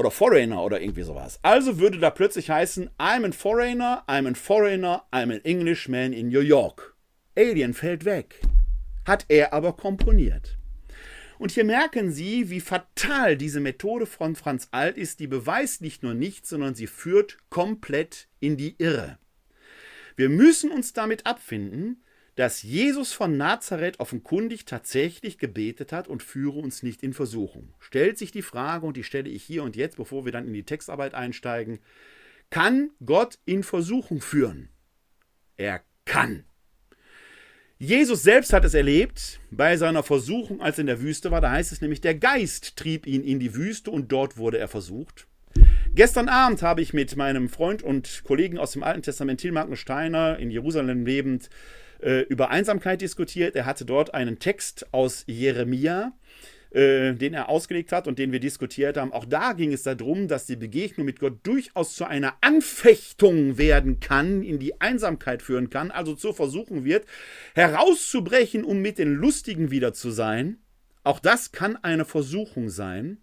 oder Foreigner oder irgendwie sowas. Also würde da plötzlich heißen, I'm a Foreigner, I'm a Foreigner, I'm an Englishman in New York. Alien fällt weg. Hat er aber komponiert. Und hier merken Sie, wie fatal diese Methode von Franz Alt ist. Die beweist nicht nur nichts, sondern sie führt komplett in die Irre. Wir müssen uns damit abfinden, dass Jesus von Nazareth offenkundig tatsächlich gebetet hat und führe uns nicht in Versuchung. Stellt sich die Frage, und die stelle ich hier und jetzt, bevor wir dann in die Textarbeit einsteigen, kann Gott in Versuchung führen? Er kann. Jesus selbst hat es erlebt bei seiner Versuchung, als er in der Wüste war. Da heißt es nämlich, der Geist trieb ihn in die Wüste und dort wurde er versucht. Gestern Abend habe ich mit meinem Freund und Kollegen aus dem Alten Testament, Tilmarken Steiner, in Jerusalem lebend, äh, über Einsamkeit diskutiert. Er hatte dort einen Text aus Jeremia, äh, den er ausgelegt hat und den wir diskutiert haben, auch da ging es darum, dass die Begegnung mit Gott durchaus zu einer Anfechtung werden kann, in die Einsamkeit führen kann, also zur Versuchung wird, herauszubrechen, um mit den Lustigen wieder zu sein. Auch das kann eine Versuchung sein.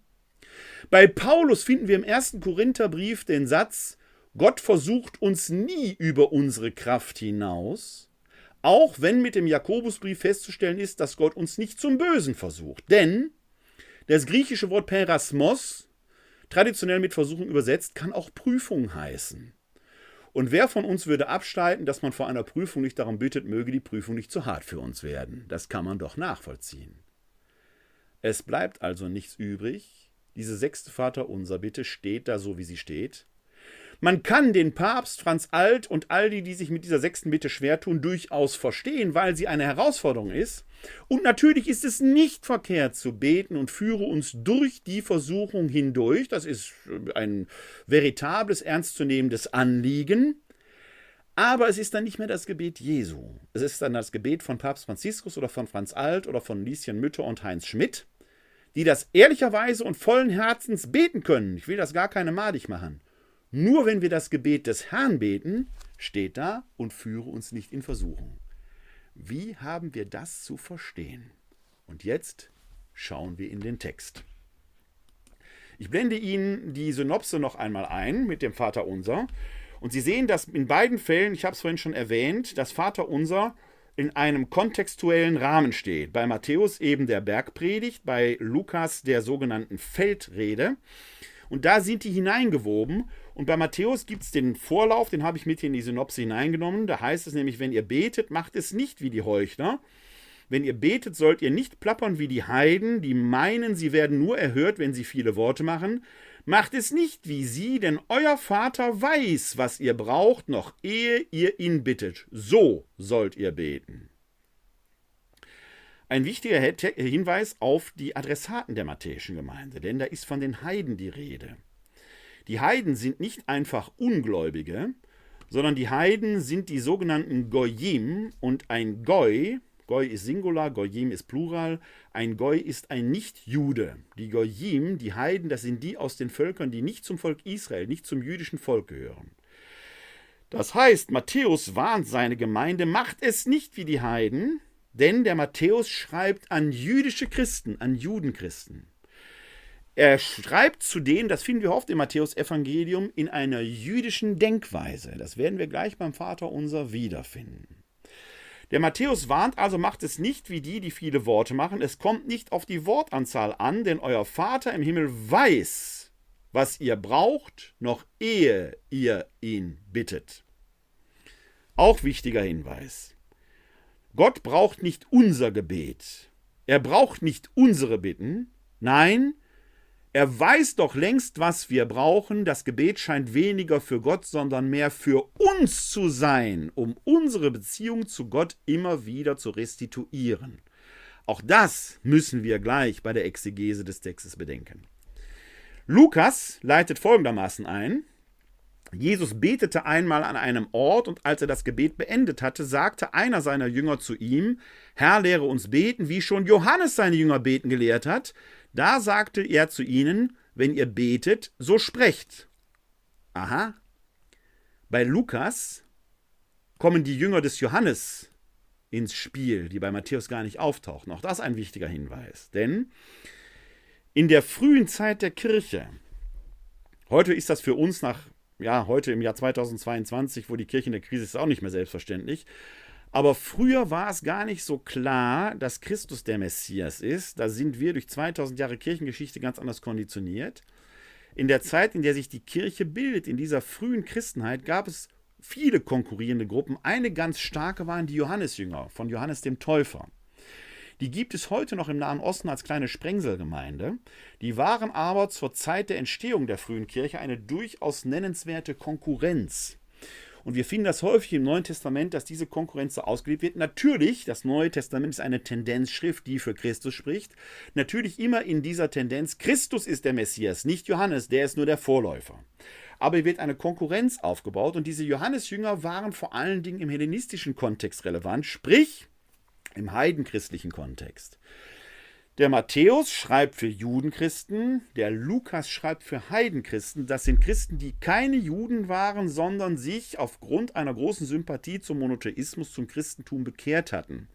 Bei Paulus finden wir im ersten Korintherbrief den Satz, Gott versucht uns nie über unsere Kraft hinaus, auch wenn mit dem Jakobusbrief festzustellen ist, dass Gott uns nicht zum Bösen versucht. Denn das griechische Wort Perasmos, traditionell mit Versuchung übersetzt, kann auch Prüfung heißen. Und wer von uns würde abstreiten, dass man vor einer Prüfung nicht darum bittet, möge die Prüfung nicht zu hart für uns werden? Das kann man doch nachvollziehen. Es bleibt also nichts übrig. Diese sechste Vaterunser Bitte steht da so, wie sie steht. Man kann den Papst Franz Alt und all die, die sich mit dieser sechsten Bitte schwer tun, durchaus verstehen, weil sie eine Herausforderung ist. Und natürlich ist es nicht verkehrt zu beten und führe uns durch die Versuchung hindurch. Das ist ein veritables, ernstzunehmendes Anliegen. Aber es ist dann nicht mehr das Gebet Jesu. Es ist dann das Gebet von Papst Franziskus oder von Franz Alt oder von Lieschen Mütter und Heinz Schmidt, die das ehrlicherweise und vollen Herzens beten können. Ich will das gar keine madig machen. Nur wenn wir das Gebet des Herrn beten, steht da und führe uns nicht in Versuchung. Wie haben wir das zu verstehen? Und jetzt schauen wir in den Text. Ich blende Ihnen die Synopse noch einmal ein mit dem Vater Unser. Und Sie sehen, dass in beiden Fällen, ich habe es vorhin schon erwähnt, das Vater Unser in einem kontextuellen Rahmen steht. Bei Matthäus eben der Bergpredigt, bei Lukas der sogenannten Feldrede. Und da sind die hineingewoben. Und bei Matthäus gibt es den Vorlauf, den habe ich mit in die Synopse hineingenommen. Da heißt es nämlich, wenn ihr betet, macht es nicht wie die Heuchler. Wenn ihr betet, sollt ihr nicht plappern wie die Heiden, die meinen, sie werden nur erhört, wenn sie viele Worte machen. Macht es nicht wie sie, denn euer Vater weiß, was ihr braucht, noch ehe ihr ihn bittet. So sollt ihr beten. Ein wichtiger Hinweis auf die Adressaten der matthäischen Gemeinde, denn da ist von den Heiden die Rede. Die Heiden sind nicht einfach Ungläubige, sondern die Heiden sind die sogenannten Goyim und ein Goy, Goy ist Singular, Goyim ist Plural, ein Goy ist ein Nicht-Jude. Die Goyim, die Heiden, das sind die aus den Völkern, die nicht zum Volk Israel, nicht zum jüdischen Volk gehören. Das heißt, Matthäus warnt seine Gemeinde, macht es nicht wie die Heiden, denn der Matthäus schreibt an jüdische Christen, an Judenchristen. Er schreibt zu denen, das finden wir oft im Matthäus-Evangelium, in einer jüdischen Denkweise. Das werden wir gleich beim Vater unser wiederfinden. Der Matthäus warnt also, macht es nicht wie die, die viele Worte machen. Es kommt nicht auf die Wortanzahl an, denn euer Vater im Himmel weiß, was ihr braucht, noch ehe ihr ihn bittet. Auch wichtiger Hinweis. Gott braucht nicht unser Gebet. Er braucht nicht unsere Bitten. Nein, er weiß doch längst, was wir brauchen. Das Gebet scheint weniger für Gott, sondern mehr für uns zu sein, um unsere Beziehung zu Gott immer wieder zu restituieren. Auch das müssen wir gleich bei der Exegese des Textes bedenken. Lukas leitet folgendermaßen ein. Jesus betete einmal an einem Ort und als er das Gebet beendet hatte, sagte einer seiner Jünger zu ihm, Herr, lehre uns beten, wie schon Johannes seine Jünger beten gelehrt hat. Da sagte er zu ihnen, wenn ihr betet, so sprecht. Aha. Bei Lukas kommen die Jünger des Johannes ins Spiel, die bei Matthäus gar nicht auftauchen. Auch das ein wichtiger Hinweis. Denn in der frühen Zeit der Kirche, heute ist das für uns nach ja, heute im Jahr 2022, wo die Kirche in der Krise ist, auch nicht mehr selbstverständlich. Aber früher war es gar nicht so klar, dass Christus der Messias ist. Da sind wir durch 2000 Jahre Kirchengeschichte ganz anders konditioniert. In der Zeit, in der sich die Kirche bildet, in dieser frühen Christenheit, gab es viele konkurrierende Gruppen. Eine ganz starke waren die Johannesjünger von Johannes dem Täufer. Die gibt es heute noch im Nahen Osten als kleine Sprengselgemeinde. Die waren aber zur Zeit der Entstehung der frühen Kirche eine durchaus nennenswerte Konkurrenz. Und wir finden das häufig im Neuen Testament, dass diese Konkurrenz so ausgelebt wird. Natürlich, das Neue Testament ist eine Tendenzschrift, die für Christus spricht. Natürlich immer in dieser Tendenz, Christus ist der Messias, nicht Johannes, der ist nur der Vorläufer. Aber hier wird eine Konkurrenz aufgebaut und diese Johannesjünger waren vor allen Dingen im hellenistischen Kontext relevant, sprich im heidenchristlichen Kontext. Der Matthäus schreibt für Judenchristen, der Lukas schreibt für Heidenchristen. Das sind Christen, die keine Juden waren, sondern sich aufgrund einer großen Sympathie zum Monotheismus, zum Christentum bekehrt hatten.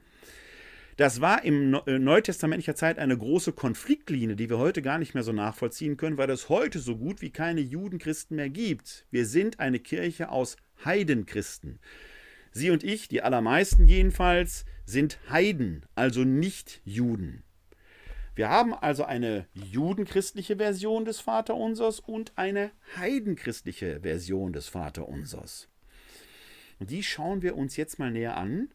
Das war im äh, neutestamentlicher Zeit eine große Konfliktlinie, die wir heute gar nicht mehr so nachvollziehen können, weil es heute so gut wie keine Judenchristen mehr gibt. Wir sind eine Kirche aus Heidenchristen. Sie und ich, die allermeisten jedenfalls, sind Heiden, also nicht Juden. Wir haben also eine judenchristliche Version des Vaterunsers und eine heidenchristliche Version des Vaterunsers. Und die schauen wir uns jetzt mal näher an,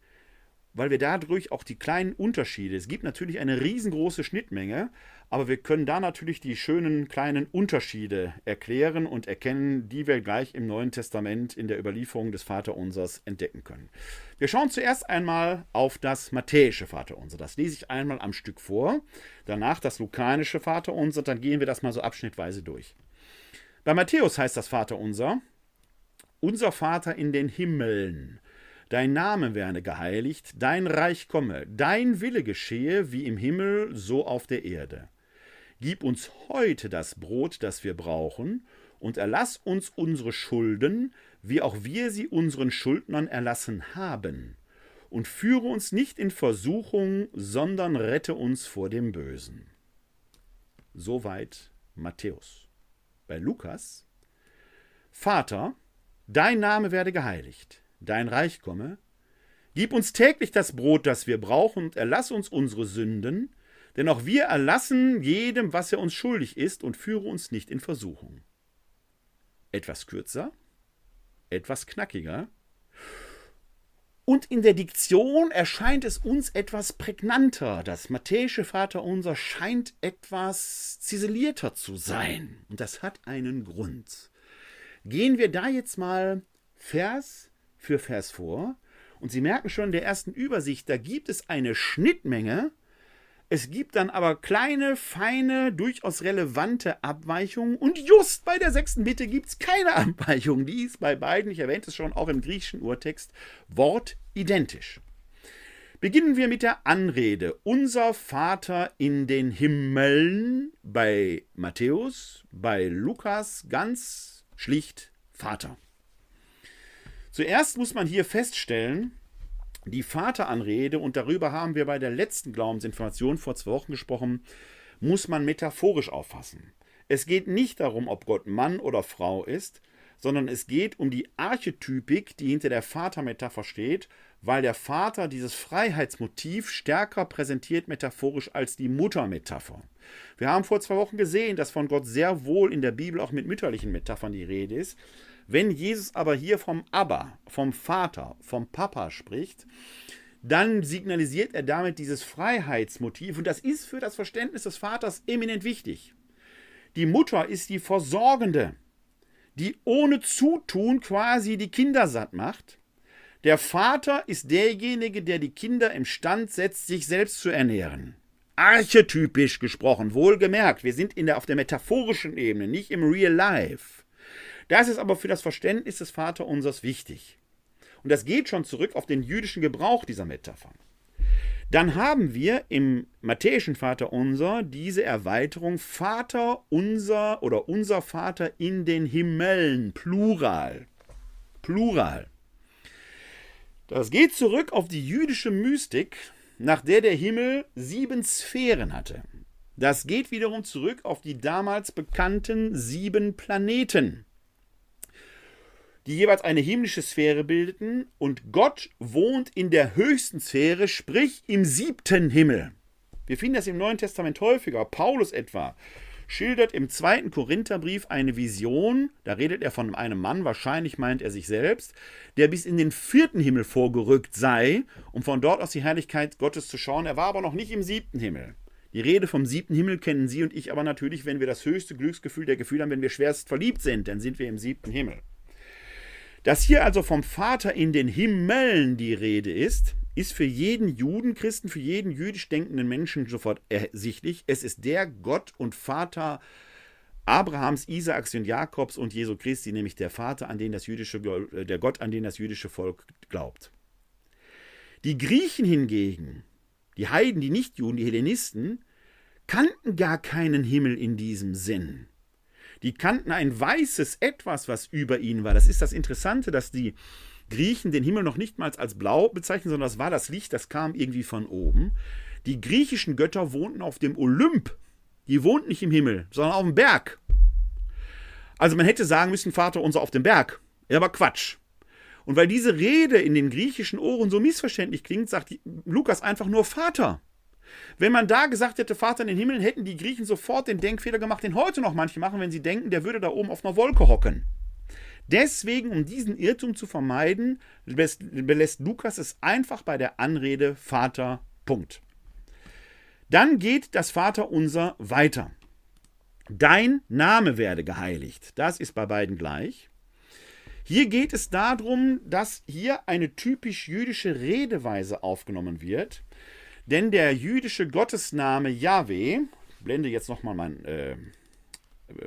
weil wir dadurch auch die kleinen Unterschiede, es gibt natürlich eine riesengroße Schnittmenge, aber wir können da natürlich die schönen kleinen Unterschiede erklären und erkennen, die wir gleich im Neuen Testament in der Überlieferung des Vaterunsers entdecken können. Wir schauen zuerst einmal auf das matthäische Vaterunser. Das lese ich einmal am Stück vor. Danach das lukanische Vaterunser. Dann gehen wir das mal so abschnittweise durch. Bei Matthäus heißt das Vaterunser: Unser Vater in den Himmeln. Dein Name werde geheiligt, dein Reich komme, dein Wille geschehe, wie im Himmel, so auf der Erde. Gib uns heute das Brot, das wir brauchen, und erlass uns unsere Schulden, wie auch wir sie unseren Schuldnern erlassen haben. Und führe uns nicht in Versuchung, sondern rette uns vor dem Bösen. Soweit Matthäus. Bei Lukas Vater, dein Name werde geheiligt, dein Reich komme, gib uns täglich das Brot, das wir brauchen, und erlass uns unsere Sünden, denn auch wir erlassen jedem, was er uns schuldig ist, und führe uns nicht in Versuchung. Etwas kürzer, etwas knackiger. Und in der Diktion erscheint es uns etwas prägnanter. Das matthäische Vaterunser scheint etwas ziselierter zu sein. Und das hat einen Grund. Gehen wir da jetzt mal Vers für Vers vor. Und Sie merken schon in der ersten Übersicht, da gibt es eine Schnittmenge es gibt dann aber kleine, feine, durchaus relevante Abweichungen. Und just bei der sechsten Bitte gibt es keine <laughs> Abweichung. Die ist bei beiden, ich erwähnte es schon, auch im griechischen Urtext, wortidentisch. Beginnen wir mit der Anrede. Unser Vater in den Himmeln bei Matthäus, bei Lukas ganz schlicht Vater. Zuerst muss man hier feststellen, die Vateranrede, und darüber haben wir bei der letzten Glaubensinformation vor zwei Wochen gesprochen, muss man metaphorisch auffassen. Es geht nicht darum, ob Gott Mann oder Frau ist, sondern es geht um die Archetypik, die hinter der Vatermetapher steht, weil der Vater dieses Freiheitsmotiv stärker präsentiert metaphorisch als die Muttermetapher. Wir haben vor zwei Wochen gesehen, dass von Gott sehr wohl in der Bibel auch mit mütterlichen Metaphern die Rede ist. Wenn Jesus aber hier vom Abba, vom Vater, vom Papa spricht, dann signalisiert er damit dieses Freiheitsmotiv und das ist für das Verständnis des Vaters eminent wichtig. Die Mutter ist die Versorgende, die ohne Zutun quasi die Kinder satt macht. Der Vater ist derjenige, der die Kinder im Stand setzt, sich selbst zu ernähren. Archetypisch gesprochen, wohlgemerkt, wir sind in der, auf der metaphorischen Ebene, nicht im Real Life. Das ist aber für das Verständnis des Vaterunsers wichtig. Und das geht schon zurück auf den jüdischen Gebrauch dieser Metaphern. Dann haben wir im matthäischen Vaterunser diese Erweiterung Vater unser oder unser Vater in den Himmeln, Plural. Plural. Das geht zurück auf die jüdische Mystik, nach der der Himmel sieben Sphären hatte. Das geht wiederum zurück auf die damals bekannten sieben Planeten die jeweils eine himmlische Sphäre bildeten, und Gott wohnt in der höchsten Sphäre, sprich im siebten Himmel. Wir finden das im Neuen Testament häufiger. Paulus etwa schildert im zweiten Korintherbrief eine Vision, da redet er von einem Mann, wahrscheinlich meint er sich selbst, der bis in den vierten Himmel vorgerückt sei, um von dort aus die Herrlichkeit Gottes zu schauen. Er war aber noch nicht im siebten Himmel. Die Rede vom siebten Himmel kennen Sie und ich aber natürlich, wenn wir das höchste Glücksgefühl der Gefühle haben, wenn wir schwerst verliebt sind, dann sind wir im siebten Himmel. Dass hier also vom Vater in den Himmeln die Rede ist, ist für jeden Judenchristen, für jeden jüdisch denkenden Menschen sofort ersichtlich. Es ist der Gott und Vater Abrahams, Isaaks und Jakobs und Jesu Christi, nämlich der Vater, an den das jüdische, der Gott, an den das jüdische Volk glaubt. Die Griechen hingegen, die Heiden, die Nichtjuden, die Hellenisten, kannten gar keinen Himmel in diesem Sinn. Die kannten ein weißes Etwas, was über ihnen war. Das ist das Interessante, dass die Griechen den Himmel noch nicht mal als blau bezeichnen, sondern das war das Licht, das kam irgendwie von oben. Die griechischen Götter wohnten auf dem Olymp. Die wohnten nicht im Himmel, sondern auf dem Berg. Also man hätte sagen müssen, Vater unser auf dem Berg. Ja, aber Quatsch. Und weil diese Rede in den griechischen Ohren so missverständlich klingt, sagt Lukas einfach nur Vater. Wenn man da gesagt hätte, Vater in den Himmel, hätten die Griechen sofort den Denkfehler gemacht, den heute noch manche machen, wenn sie denken, der würde da oben auf einer Wolke hocken. Deswegen, um diesen Irrtum zu vermeiden, belässt Lukas es einfach bei der Anrede Vater. Punkt. Dann geht das Vaterunser weiter. Dein Name werde geheiligt. Das ist bei beiden gleich. Hier geht es darum, dass hier eine typisch jüdische Redeweise aufgenommen wird. Denn der jüdische Gottesname Yahweh, blende jetzt nochmal mein, äh,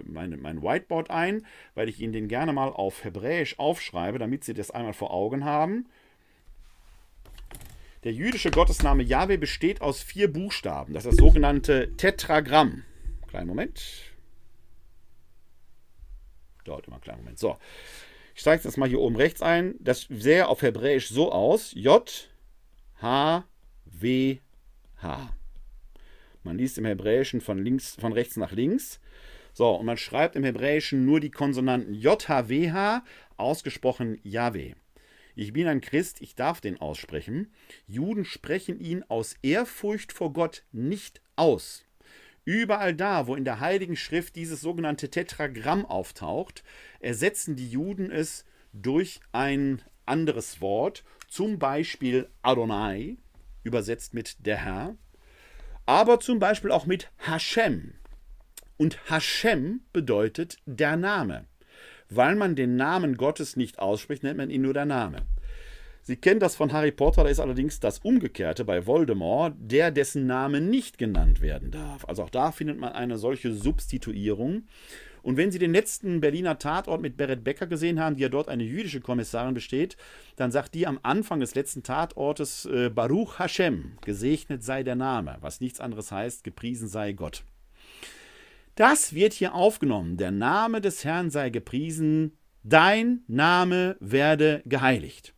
mein, mein Whiteboard ein, weil ich Ihnen den gerne mal auf Hebräisch aufschreibe, damit Sie das einmal vor Augen haben. Der jüdische Gottesname Yahweh besteht aus vier Buchstaben. Das ist das sogenannte Tetragramm. Kleinen Moment. Dauert immer einen kleinen Moment. So. Ich zeige das mal hier oben rechts ein. Das sähe auf Hebräisch so aus: J, H, W, H. Man liest im Hebräischen von, links, von rechts nach links. So, und man schreibt im Hebräischen nur die Konsonanten J, H, W, H, ausgesprochen Yahweh. Ich bin ein Christ, ich darf den aussprechen. Juden sprechen ihn aus Ehrfurcht vor Gott nicht aus. Überall da, wo in der Heiligen Schrift dieses sogenannte Tetragramm auftaucht, ersetzen die Juden es durch ein anderes Wort, zum Beispiel Adonai, übersetzt mit der Herr, aber zum Beispiel auch mit Hashem. Und Hashem bedeutet der Name. Weil man den Namen Gottes nicht ausspricht, nennt man ihn nur der Name. Sie kennen das von Harry Potter, da ist allerdings das Umgekehrte bei Voldemort, der dessen Name nicht genannt werden darf. Also auch da findet man eine solche Substituierung. Und wenn Sie den letzten Berliner Tatort mit Beret Becker gesehen haben, die ja dort eine jüdische Kommissarin besteht, dann sagt die am Anfang des letzten Tatortes äh, Baruch Hashem, gesegnet sei der Name, was nichts anderes heißt, gepriesen sei Gott. Das wird hier aufgenommen. Der Name des Herrn sei gepriesen, dein Name werde geheiligt.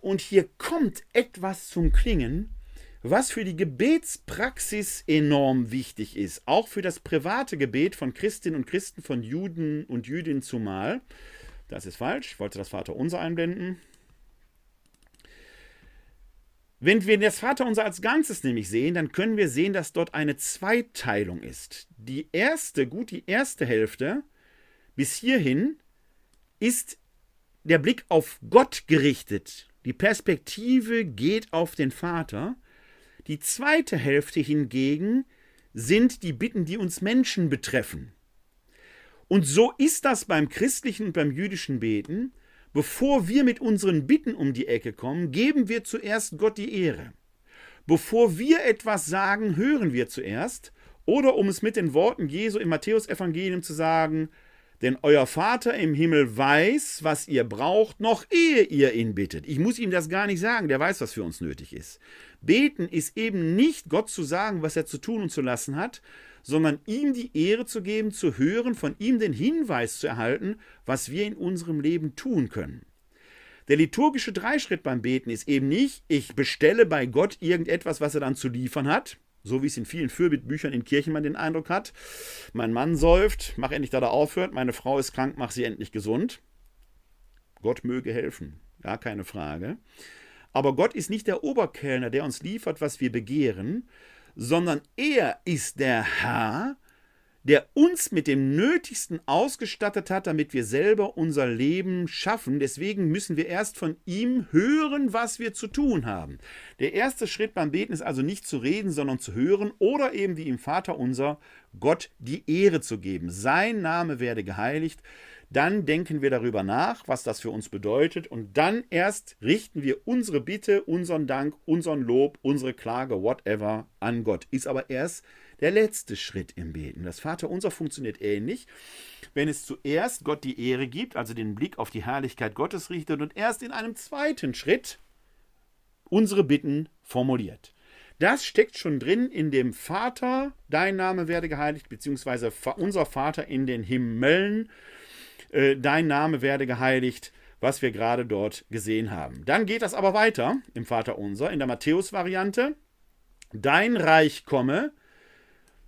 Und hier kommt etwas zum Klingen, was für die Gebetspraxis enorm wichtig ist, auch für das private Gebet von Christinnen und Christen, von Juden und Jüdinnen zumal. Das ist falsch, ich wollte das Vaterunser einblenden. Wenn wir das Vaterunser als Ganzes nämlich sehen, dann können wir sehen, dass dort eine Zweiteilung ist. Die erste, gut die erste Hälfte bis hierhin ist der Blick auf Gott gerichtet. Die Perspektive geht auf den Vater. Die zweite Hälfte hingegen sind die Bitten, die uns Menschen betreffen. Und so ist das beim christlichen und beim jüdischen Beten. Bevor wir mit unseren Bitten um die Ecke kommen, geben wir zuerst Gott die Ehre. Bevor wir etwas sagen, hören wir zuerst. Oder um es mit den Worten Jesu im Matthäusevangelium zu sagen, denn euer Vater im Himmel weiß, was ihr braucht, noch ehe ihr ihn bittet. Ich muss ihm das gar nicht sagen, der weiß, was für uns nötig ist. Beten ist eben nicht Gott zu sagen, was er zu tun und zu lassen hat, sondern ihm die Ehre zu geben, zu hören, von ihm den Hinweis zu erhalten, was wir in unserem Leben tun können. Der liturgische Dreischritt beim Beten ist eben nicht, ich bestelle bei Gott irgendetwas, was er dann zu liefern hat, so wie es in vielen Fürbittbüchern in Kirchen man den Eindruck hat. Mein Mann säuft, mach endlich, dass er aufhört. Meine Frau ist krank, mach sie endlich gesund. Gott möge helfen, gar keine Frage. Aber Gott ist nicht der Oberkellner, der uns liefert, was wir begehren, sondern er ist der Herr, der uns mit dem Nötigsten ausgestattet hat, damit wir selber unser Leben schaffen. Deswegen müssen wir erst von ihm hören, was wir zu tun haben. Der erste Schritt beim Beten ist also nicht zu reden, sondern zu hören oder eben wie im Vater unser Gott die Ehre zu geben. Sein Name werde geheiligt. Dann denken wir darüber nach, was das für uns bedeutet und dann erst richten wir unsere Bitte, unseren Dank, unseren Lob, unsere Klage, whatever an Gott. Ist aber erst der letzte Schritt im Beten. Das Vaterunser funktioniert ähnlich. Wenn es zuerst Gott die Ehre gibt, also den Blick auf die Herrlichkeit Gottes richtet und erst in einem zweiten Schritt unsere Bitten formuliert. Das steckt schon drin in dem Vater, dein Name werde geheiligt, beziehungsweise unser Vater in den Himmeln, äh, dein Name werde geheiligt, was wir gerade dort gesehen haben. Dann geht das aber weiter im Vater unser, in der Matthäus-Variante. Dein Reich komme,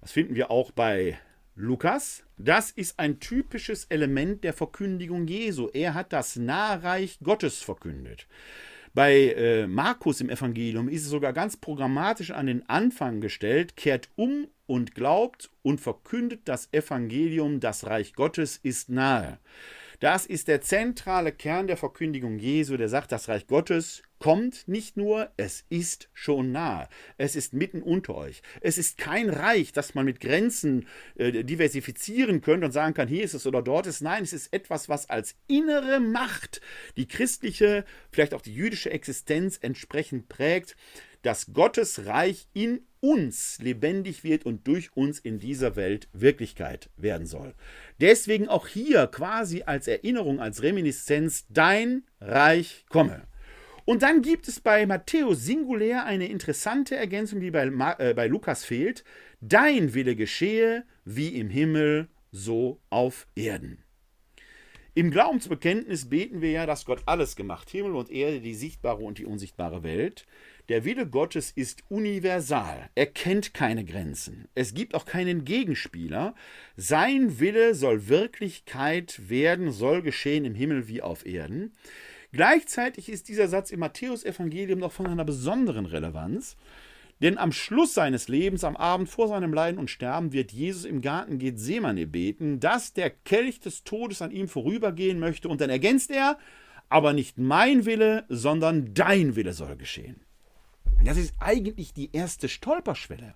das finden wir auch bei Lukas, das ist ein typisches Element der Verkündigung Jesu. Er hat das Nahreich Gottes verkündet. Bei äh, Markus im Evangelium ist es sogar ganz programmatisch an den Anfang gestellt, kehrt um und glaubt und verkündet das Evangelium, das Reich Gottes ist nahe. Das ist der zentrale Kern der Verkündigung Jesu, der sagt, das Reich Gottes kommt nicht nur, es ist schon nahe. Es ist mitten unter euch. Es ist kein Reich, das man mit Grenzen äh, diversifizieren könnte und sagen kann, hier ist es oder dort ist. Nein, es ist etwas, was als innere Macht die christliche, vielleicht auch die jüdische Existenz entsprechend prägt, dass Gottes Reich in uns lebendig wird und durch uns in dieser Welt Wirklichkeit werden soll. Deswegen auch hier quasi als Erinnerung, als Reminiszenz, dein Reich komme. Und dann gibt es bei Matthäus singulär eine interessante Ergänzung, die bei, äh, bei Lukas fehlt. Dein Wille geschehe wie im Himmel, so auf Erden. Im Glaubensbekenntnis beten wir ja, dass Gott alles gemacht, Himmel und Erde, die sichtbare und die unsichtbare Welt. Der Wille Gottes ist universal. Er kennt keine Grenzen. Es gibt auch keinen Gegenspieler. Sein Wille soll Wirklichkeit werden, soll geschehen im Himmel wie auf Erden. Gleichzeitig ist dieser Satz im Matthäusevangelium noch von einer besonderen Relevanz. Denn am Schluss seines Lebens, am Abend vor seinem Leiden und Sterben, wird Jesus im Garten Gethsemane beten, dass der Kelch des Todes an ihm vorübergehen möchte. Und dann ergänzt er, aber nicht mein Wille, sondern dein Wille soll geschehen. Das ist eigentlich die erste Stolperschwelle.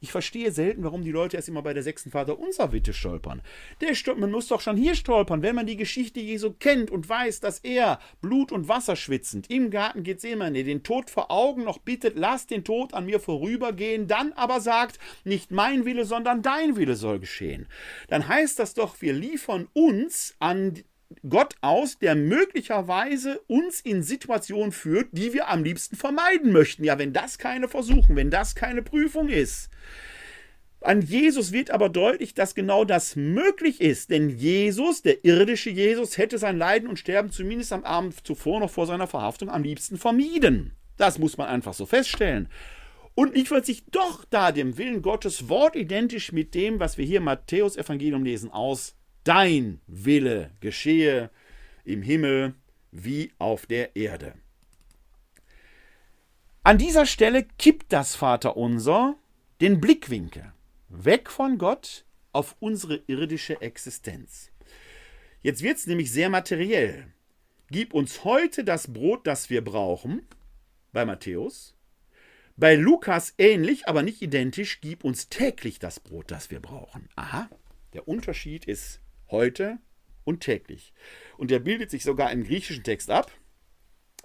Ich verstehe selten, warum die Leute erst immer bei der sechsten Vater unser Witte stolpern. Der man muss doch schon hier stolpern, wenn man die Geschichte Jesu kennt und weiß, dass er, Blut und Wasser schwitzend, im Garten Gethsemane den Tod vor Augen noch bittet, lass den Tod an mir vorübergehen, dann aber sagt, nicht mein Wille, sondern dein Wille soll geschehen. Dann heißt das doch, wir liefern uns an Gott aus, der möglicherweise uns in Situationen führt, die wir am liebsten vermeiden möchten. Ja, wenn das keine Versuchung, wenn das keine Prüfung ist. An Jesus wird aber deutlich, dass genau das möglich ist, denn Jesus, der irdische Jesus, hätte sein Leiden und Sterben zumindest am Abend zuvor noch vor seiner Verhaftung am liebsten vermieden. Das muss man einfach so feststellen. Und liefert sich doch da dem Willen Gottes wortidentisch mit dem, was wir hier im Matthäus Evangelium lesen, aus dein Wille geschehe im Himmel wie auf der Erde. An dieser Stelle kippt das Vaterunser den Blickwinkel weg von Gott auf unsere irdische Existenz. Jetzt wird es nämlich sehr materiell. Gib uns heute das Brot, das wir brauchen, bei Matthäus. Bei Lukas ähnlich, aber nicht identisch, gib uns täglich das Brot, das wir brauchen. Aha, der Unterschied ist heute und täglich. Und der bildet sich sogar im griechischen Text ab.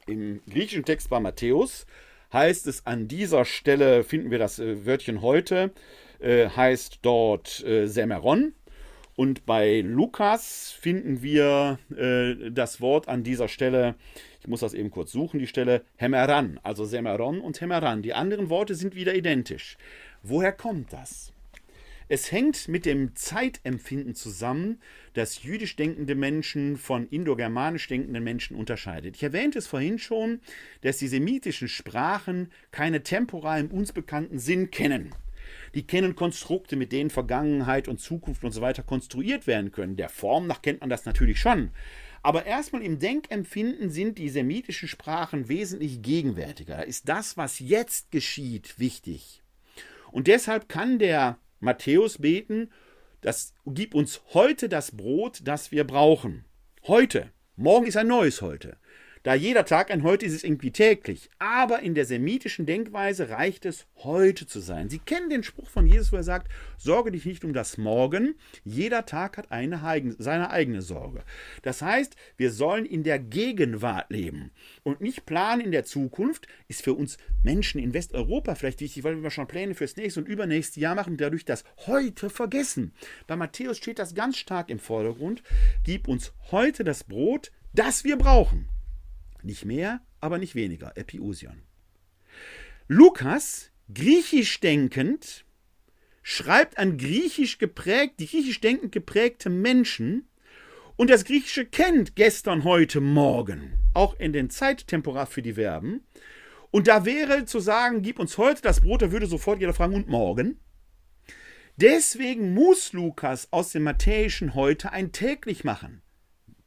Im griechischen Text bei Matthäus heißt es an dieser Stelle, finden wir das äh, Wörtchen heute, äh, heißt dort äh, Semeron. Und bei Lukas finden wir das Wort an dieser Stelle, ich muss das eben kurz suchen, die Stelle Hemeran, also Semeron und Hemeran. Die anderen Worte sind wieder identisch. Woher kommt das? Es hängt mit dem Zeitempfinden zusammen, das jüdisch denkende Menschen von indogermanisch denkenden Menschen unterscheidet. Ich erwähnte es vorhin schon, dass die semitischen Sprachen keine temporal im uns bekannten Sinn kennen. Die kennen Konstrukte, mit denen Vergangenheit und Zukunft und so weiter konstruiert werden können. Der Form nach kennt man das natürlich schon. Aber erstmal im Denkempfinden sind die semitischen Sprachen wesentlich gegenwärtiger. Da ist das, was jetzt geschieht, wichtig. Und deshalb kann der Matthäus beten, das gib uns heute das Brot, das wir brauchen. Heute. Morgen ist ein neues heute. Da jeder Tag ein Heute ist, ist irgendwie täglich. Aber in der semitischen Denkweise reicht es, heute zu sein. Sie kennen den Spruch von Jesus, wo er sagt, sorge dich nicht um das Morgen. Jeder Tag hat eine, seine eigene Sorge. Das heißt, wir sollen in der Gegenwart leben und nicht planen in der Zukunft. Ist für uns Menschen in Westeuropa vielleicht wichtig, weil wir schon Pläne fürs nächste und übernächste Jahr machen und dadurch das heute vergessen. Bei Matthäus steht das ganz stark im Vordergrund. Gib uns heute das Brot, das wir brauchen. Nicht mehr, aber nicht weniger. Epiusion. Lukas griechisch denkend, schreibt an griechisch geprägt, die griechisch denkend geprägte Menschen und das Griechische kennt gestern, heute, morgen, auch in den Zeittemporar für die Verben. Und da wäre zu sagen, gib uns heute das Brot, da würde sofort jeder fragen, und morgen? Deswegen muss Lukas aus dem Matthäischen heute ein täglich machen.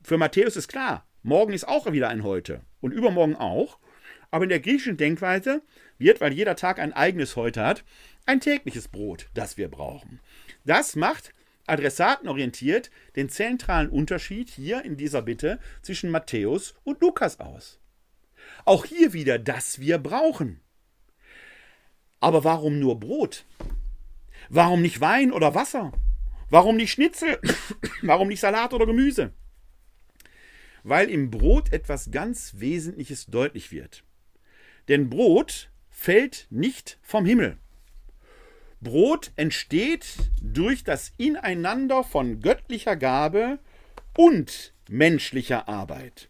Für Matthäus ist klar, morgen ist auch wieder ein heute und übermorgen auch. Aber in der griechischen Denkweise wird, weil jeder Tag ein eigenes heute hat, ein tägliches Brot, das wir brauchen. Das macht adressatenorientiert den zentralen Unterschied hier in dieser Bitte zwischen Matthäus und Lukas aus. Auch hier wieder das wir brauchen. Aber warum nur Brot? Warum nicht Wein oder Wasser? Warum nicht Schnitzel? <coughs> Warum nicht Salat oder Gemüse? Weil im Brot etwas ganz Wesentliches deutlich wird. Denn Brot fällt nicht vom Himmel. Brot entsteht durch das Ineinander von göttlicher Gabe und menschlicher Arbeit.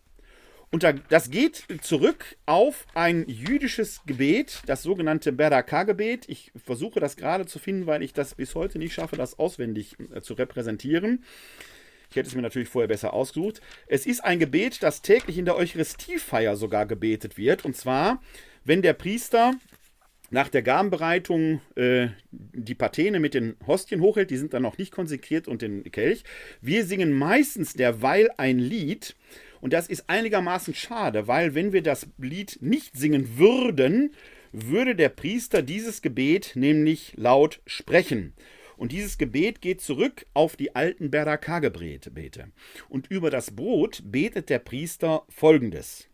Und das geht zurück auf ein jüdisches Gebet, das sogenannte Beraka-Gebet. Ich versuche das gerade zu finden, weil ich das bis heute nicht schaffe, das auswendig äh, zu repräsentieren. Ich hätte es mir natürlich vorher besser ausgesucht. Es ist ein Gebet, das täglich in der Eucharistiefeier sogar gebetet wird. Und zwar, wenn der Priester nach der Gabenbereitung äh, die Patene mit den Hostien hochhält, die sind dann noch nicht konsekriert und den Kelch. Wir singen meistens derweil ein Lied und das ist einigermaßen schade, weil wenn wir das Lied nicht singen würden, würde der Priester dieses Gebet nämlich laut sprechen. Und dieses Gebet geht zurück auf die alten Beraka-Gebete. Und über das Brot betet der Priester folgendes.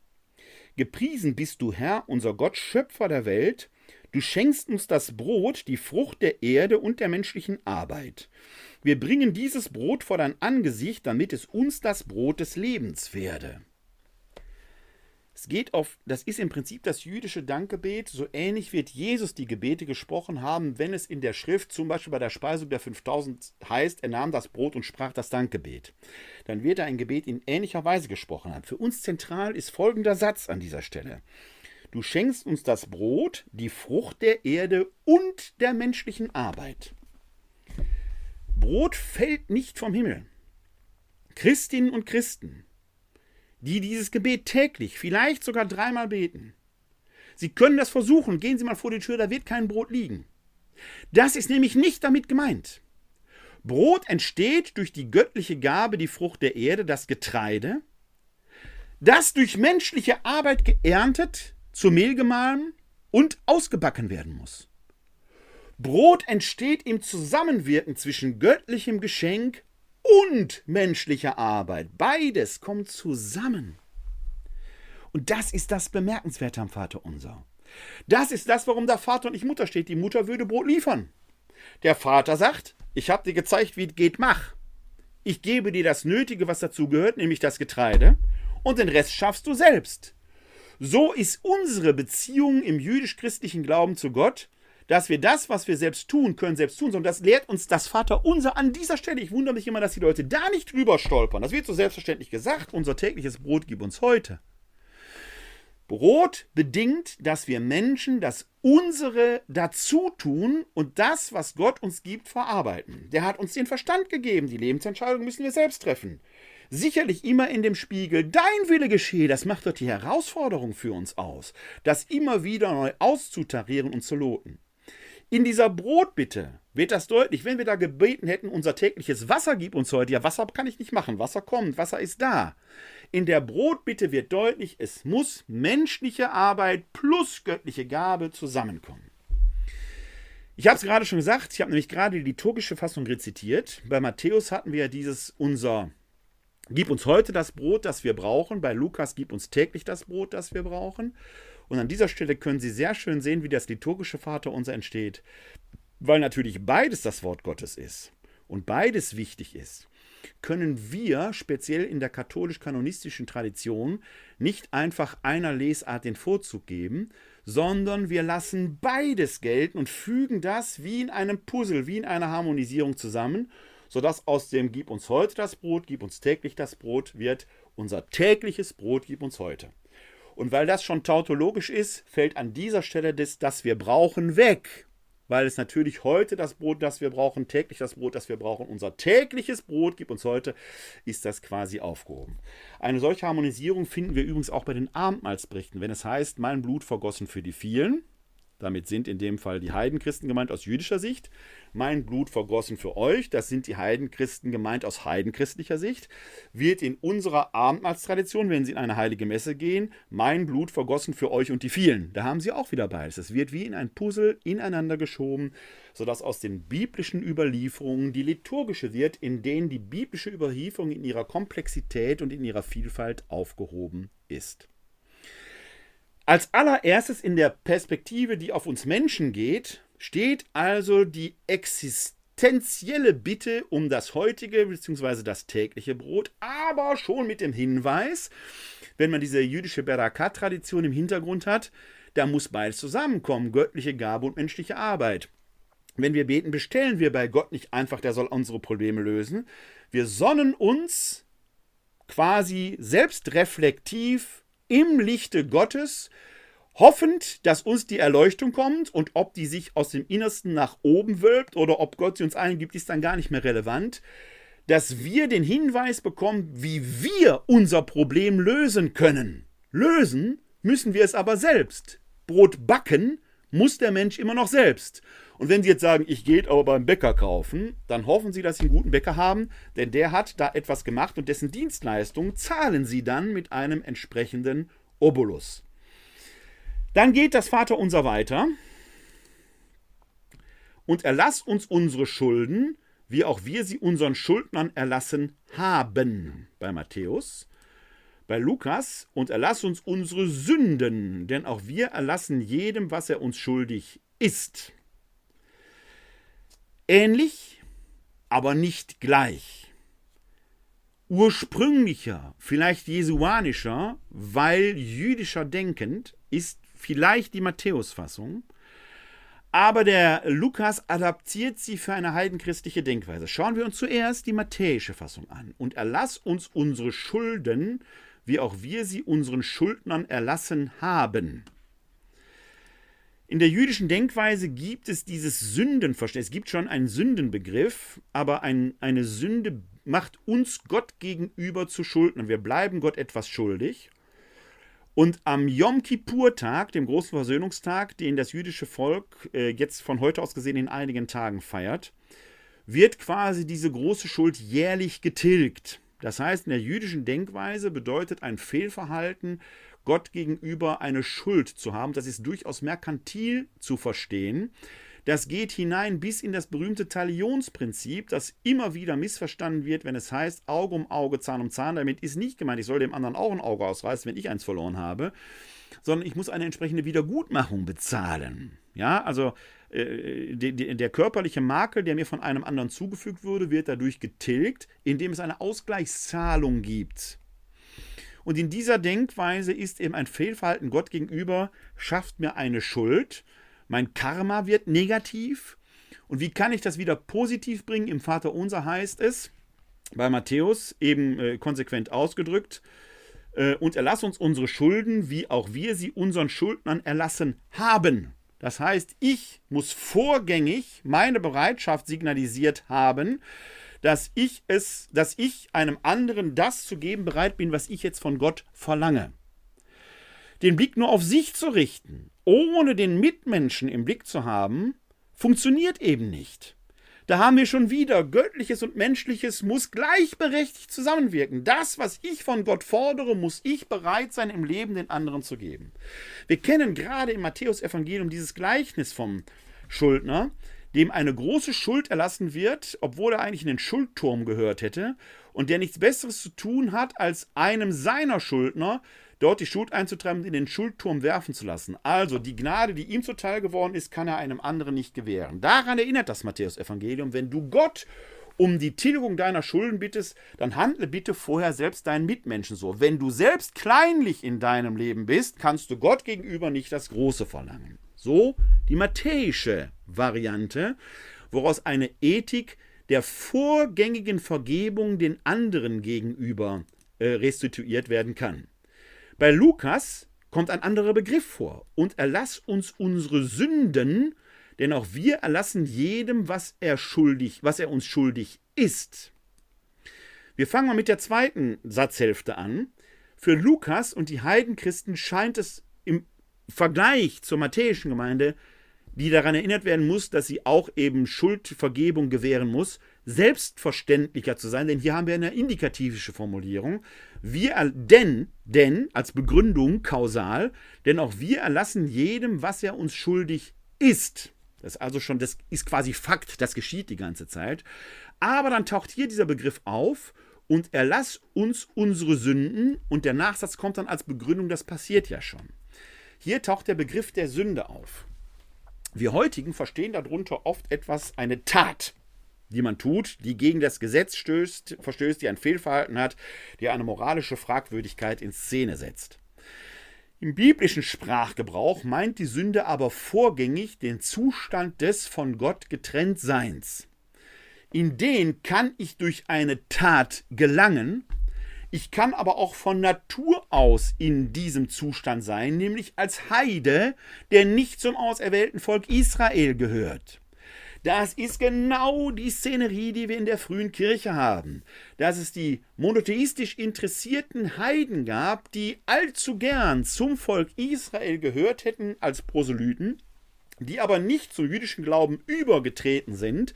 Gepriesen bist du, Herr, unser Gott, Schöpfer der Welt, Du schenkst uns das Brot, die Frucht der Erde und der menschlichen Arbeit. Wir bringen dieses Brot vor dein Angesicht, damit es uns das Brot des Lebens werde. Es geht auf, das ist im Prinzip das jüdische Dankgebet. So ähnlich wird Jesus die Gebete gesprochen haben, wenn es in der Schrift, zum Beispiel bei der Speisung der 5000 heißt, er nahm das Brot und sprach das Dankgebet. Dann wird er ein Gebet in ähnlicher Weise gesprochen haben. Für uns zentral ist folgender Satz an dieser Stelle. Du schenkst uns das Brot, die Frucht der Erde und der menschlichen Arbeit. Brot fällt nicht vom Himmel. Christinnen und Christen, die dieses Gebet täglich, vielleicht sogar dreimal beten, Sie können das versuchen. Gehen Sie mal vor die Tür, da wird kein Brot liegen. Das ist nämlich nicht damit gemeint. Brot entsteht durch die göttliche Gabe, die Frucht der Erde, das Getreide, das durch menschliche Arbeit geerntet zu Mehl gemahlen und ausgebacken werden muss. Brot entsteht im Zusammenwirken zwischen göttlichem Geschenk und menschlicher Arbeit. Beides kommt zusammen. Und das ist das Bemerkenswerte am Vater unser. Das ist das, warum da Vater und nicht Mutter steht. Die Mutter würde Brot liefern. Der Vater sagt, ich habe dir gezeigt, wie es geht, mach. Ich gebe dir das Nötige, was dazu gehört, nämlich das Getreide, und den Rest schaffst du selbst. So ist unsere Beziehung im jüdisch-christlichen Glauben zu Gott, dass wir das, was wir selbst tun können, selbst tun, sondern das lehrt uns das Vater unser an dieser Stelle. Ich wundere mich immer, dass die Leute da nicht drüber stolpern. Das wird so selbstverständlich gesagt. Unser tägliches Brot gib uns heute. Brot bedingt, dass wir Menschen das unsere dazu tun und das, was Gott uns gibt, verarbeiten. Der hat uns den Verstand gegeben. Die Lebensentscheidung müssen wir selbst treffen sicherlich immer in dem Spiegel, dein Wille geschehe, das macht doch die Herausforderung für uns aus, das immer wieder neu auszutarieren und zu loten. In dieser Brotbitte wird das deutlich, wenn wir da gebeten hätten, unser tägliches Wasser gib uns heute. Ja, Wasser kann ich nicht machen, Wasser kommt, Wasser ist da. In der Brotbitte wird deutlich, es muss menschliche Arbeit plus göttliche Gabe zusammenkommen. Ich habe es gerade schon gesagt, ich habe nämlich gerade die liturgische Fassung rezitiert. Bei Matthäus hatten wir ja dieses unser Gib uns heute das Brot, das wir brauchen. Bei Lukas gib uns täglich das Brot, das wir brauchen. Und an dieser Stelle können Sie sehr schön sehen, wie das liturgische Vaterunser entsteht, weil natürlich beides das Wort Gottes ist und beides wichtig ist. Können wir, speziell in der katholisch-kanonistischen Tradition, nicht einfach einer Lesart den Vorzug geben, sondern wir lassen beides gelten und fügen das wie in einem Puzzle, wie in einer Harmonisierung zusammen sodass aus dem Gib uns heute das Brot, gib uns täglich das Brot wird unser tägliches Brot, gib uns heute. Und weil das schon tautologisch ist, fällt an dieser Stelle das, das wir brauchen, weg. Weil es natürlich heute das Brot, das wir brauchen, täglich das Brot, das wir brauchen, unser tägliches Brot gibt uns heute, ist das quasi aufgehoben. Eine solche Harmonisierung finden wir übrigens auch bei den Abendmahlsberichten, wenn es heißt, mein Blut vergossen für die vielen. Damit sind in dem Fall die Heidenchristen gemeint aus jüdischer Sicht. Mein Blut vergossen für euch, das sind die Heidenchristen gemeint aus heidenchristlicher Sicht. Wird in unserer Abendmahlstradition, wenn sie in eine heilige Messe gehen, mein Blut vergossen für euch und die vielen. Da haben sie auch wieder beides. Es wird wie in ein Puzzle ineinander geschoben, sodass aus den biblischen Überlieferungen die liturgische wird, in denen die biblische Überlieferung in ihrer Komplexität und in ihrer Vielfalt aufgehoben ist. Als allererstes in der Perspektive, die auf uns Menschen geht, steht also die existenzielle Bitte um das heutige bzw. das tägliche Brot, aber schon mit dem Hinweis, wenn man diese jüdische Berakat-Tradition im Hintergrund hat, da muss beides zusammenkommen, göttliche Gabe und menschliche Arbeit. Wenn wir beten, bestellen wir bei Gott nicht einfach, der soll unsere Probleme lösen. Wir sonnen uns quasi selbstreflektiv im Lichte Gottes, hoffend, dass uns die Erleuchtung kommt und ob die sich aus dem Innersten nach oben wölbt oder ob Gott sie uns allen gibt, ist dann gar nicht mehr relevant, dass wir den Hinweis bekommen, wie wir unser Problem lösen können. Lösen müssen wir es aber selbst. Brot backen muss der Mensch immer noch selbst. Und wenn Sie jetzt sagen, ich gehe aber beim Bäcker kaufen, dann hoffen Sie, dass Sie einen guten Bäcker haben, denn der hat da etwas gemacht und dessen Dienstleistung zahlen Sie dann mit einem entsprechenden Obolus. Dann geht das Vaterunser weiter. Und erlass uns unsere Schulden, wie auch wir sie unseren Schuldnern erlassen haben. Bei Matthäus bei Lukas, und erlass uns unsere Sünden, denn auch wir erlassen jedem, was er uns schuldig ist. Ähnlich, aber nicht gleich. Ursprünglicher, vielleicht jesuanischer, weil jüdischer denkend, ist vielleicht die Matthäusfassung, aber der Lukas adaptiert sie für eine heidenchristliche Denkweise. Schauen wir uns zuerst die matthäische Fassung an und erlass uns unsere Schulden, wie auch wir sie unseren Schuldnern erlassen haben. In der jüdischen Denkweise gibt es dieses Sündenverständnis. Es gibt schon einen Sündenbegriff, aber ein, eine Sünde macht uns Gott gegenüber zu Schuldnern. Wir bleiben Gott etwas schuldig. Und am Yom Kippur-Tag, dem großen Versöhnungstag, den das jüdische Volk äh, jetzt von heute aus gesehen in einigen Tagen feiert, wird quasi diese große Schuld jährlich getilgt. Das heißt, in der jüdischen Denkweise bedeutet ein Fehlverhalten, Gott gegenüber eine Schuld zu haben. Das ist durchaus merkantil zu verstehen. Das geht hinein bis in das berühmte Talionsprinzip, das immer wieder missverstanden wird, wenn es heißt Auge um Auge, Zahn um Zahn. Damit ist nicht gemeint, ich soll dem anderen auch ein Auge ausreißen, wenn ich eins verloren habe, sondern ich muss eine entsprechende Wiedergutmachung bezahlen. Ja, also äh, de, de, der körperliche Makel, der mir von einem anderen zugefügt wurde, wird dadurch getilgt, indem es eine Ausgleichszahlung gibt. Und in dieser Denkweise ist eben ein Fehlverhalten Gott gegenüber, schafft mir eine Schuld, mein Karma wird negativ. Und wie kann ich das wieder positiv bringen? Im Vater Unser heißt es, bei Matthäus eben äh, konsequent ausgedrückt, äh, und erlass uns unsere Schulden, wie auch wir sie unseren Schuldnern erlassen haben. Das heißt, ich muss vorgängig meine Bereitschaft signalisiert haben, dass ich es, dass ich einem anderen das zu geben bereit bin, was ich jetzt von Gott verlange. Den Blick nur auf sich zu richten, ohne den Mitmenschen im Blick zu haben, funktioniert eben nicht. Da haben wir schon wieder Göttliches und Menschliches muss gleichberechtigt zusammenwirken. Das, was ich von Gott fordere, muss ich bereit sein, im Leben den anderen zu geben. Wir kennen gerade im Matthäusevangelium dieses Gleichnis vom Schuldner, dem eine große Schuld erlassen wird, obwohl er eigentlich in den Schuldturm gehört hätte und der nichts Besseres zu tun hat, als einem seiner Schuldner dort die Schuld einzutreiben und in den Schuldturm werfen zu lassen. Also die Gnade, die ihm zuteil geworden ist, kann er einem anderen nicht gewähren. Daran erinnert das Matthäus-Evangelium. Wenn du Gott um die Tilgung deiner Schulden bittest, dann handle bitte vorher selbst deinen Mitmenschen so. Wenn du selbst kleinlich in deinem Leben bist, kannst du Gott gegenüber nicht das Große verlangen. So die matthäische Variante, woraus eine Ethik der vorgängigen Vergebung den anderen gegenüber äh, restituiert werden kann. Bei Lukas kommt ein anderer Begriff vor. Und erlass uns unsere Sünden, denn auch wir erlassen jedem, was er schuldig, was er uns schuldig ist. Wir fangen mal mit der zweiten Satzhälfte an. Für Lukas und die Heidenchristen scheint es im Vergleich zur matthäischen Gemeinde, die daran erinnert werden muss, dass sie auch eben Schuldvergebung gewähren muss, selbstverständlicher zu sein, denn hier haben wir eine indikativische Formulierung. Wir, denn, denn, als Begründung kausal, denn auch wir erlassen jedem, was er uns schuldig ist. Das ist also schon, das ist quasi Fakt, das geschieht die ganze Zeit. Aber dann taucht hier dieser Begriff auf und erlass uns unsere Sünden und der Nachsatz kommt dann als Begründung, das passiert ja schon. Hier taucht der Begriff der Sünde auf. Wir heutigen verstehen darunter oft etwas, eine Tat, die man tut, die gegen das Gesetz stößt, verstößt, die ein Fehlverhalten hat, die eine moralische Fragwürdigkeit in Szene setzt. Im biblischen Sprachgebrauch meint die Sünde aber vorgängig den Zustand des von Gott getrennt Seins in den kann ich durch eine Tat gelangen. Ich kann aber auch von Natur aus in diesem Zustand sein, nämlich als Heide, der nicht zum auserwählten Volk Israel gehört. Das ist genau die Szenerie, die wir in der frühen Kirche haben. Dass es die monotheistisch interessierten Heiden gab, die allzu gern zum Volk Israel gehört hätten als Proselyten, die aber nicht zum jüdischen Glauben übergetreten sind,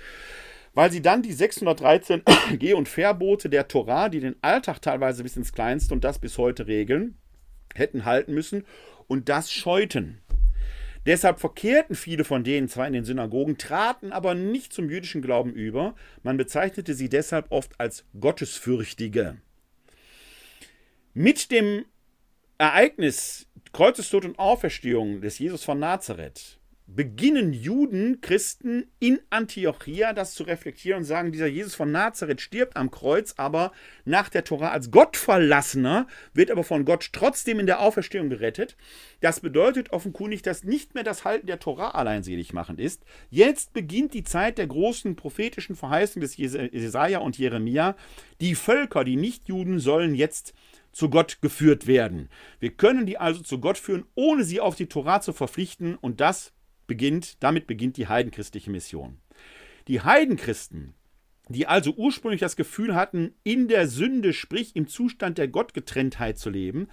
weil sie dann die 613 <coughs> Geh- und Verbote der Torah, die den Alltag teilweise bis ins Kleinste und das bis heute regeln, hätten halten müssen und das scheuten. Deshalb verkehrten viele von denen zwar in den Synagogen, traten aber nicht zum jüdischen Glauben über. Man bezeichnete sie deshalb oft als Gottesfürchtige. Mit dem Ereignis Kreuzestod und Auferstehung des Jesus von Nazareth beginnen Juden, Christen in Antiochia das zu reflektieren und sagen, dieser Jesus von Nazareth stirbt am Kreuz, aber nach der Tora als Gottverlassener, wird aber von Gott trotzdem in der Auferstehung gerettet. Das bedeutet offenkundig, dass nicht mehr das Halten der Tora allein selig machend ist. Jetzt beginnt die Zeit der großen prophetischen Verheißung des Jesaja und Jeremia. Die Völker, die Nichtjuden, sollen jetzt zu Gott geführt werden. Wir können die also zu Gott führen, ohne sie auf die Tora zu verpflichten und das beginnt, damit beginnt die heidenchristliche Mission. Die Heidenchristen, die also ursprünglich das Gefühl hatten, in der Sünde, sprich im Zustand der Gottgetrenntheit zu leben,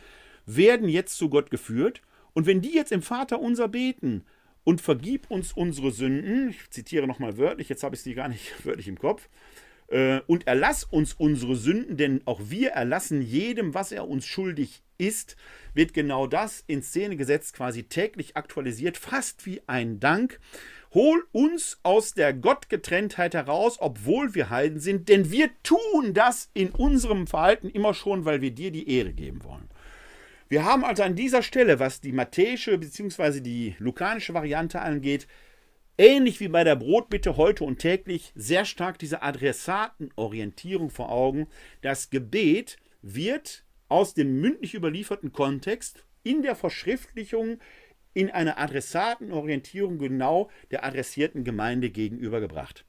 werden jetzt zu Gott geführt. Und wenn die jetzt im Vater unser beten und vergib uns unsere Sünden, ich zitiere nochmal wörtlich, jetzt habe ich sie gar nicht <laughs> wörtlich im Kopf, äh, und erlass uns unsere Sünden, denn auch wir erlassen jedem, was er uns schuldig ist, wird genau das in Szene gesetzt, quasi täglich aktualisiert, fast wie ein Dank. Hol uns aus der Gottgetrenntheit heraus, obwohl wir Heiden sind, denn wir tun das in unserem Verhalten immer schon, weil wir dir die Ehre geben wollen. Wir haben also an dieser Stelle, was die matthäische bzw. die lukanische Variante angeht, ähnlich wie bei der Brotbitte heute und täglich, sehr stark diese Adressatenorientierung vor Augen. Das Gebet wird aus dem mündlich überlieferten Kontext in der Verschriftlichung in eine Adressatenorientierung genau der adressierten Gemeinde gegenübergebracht.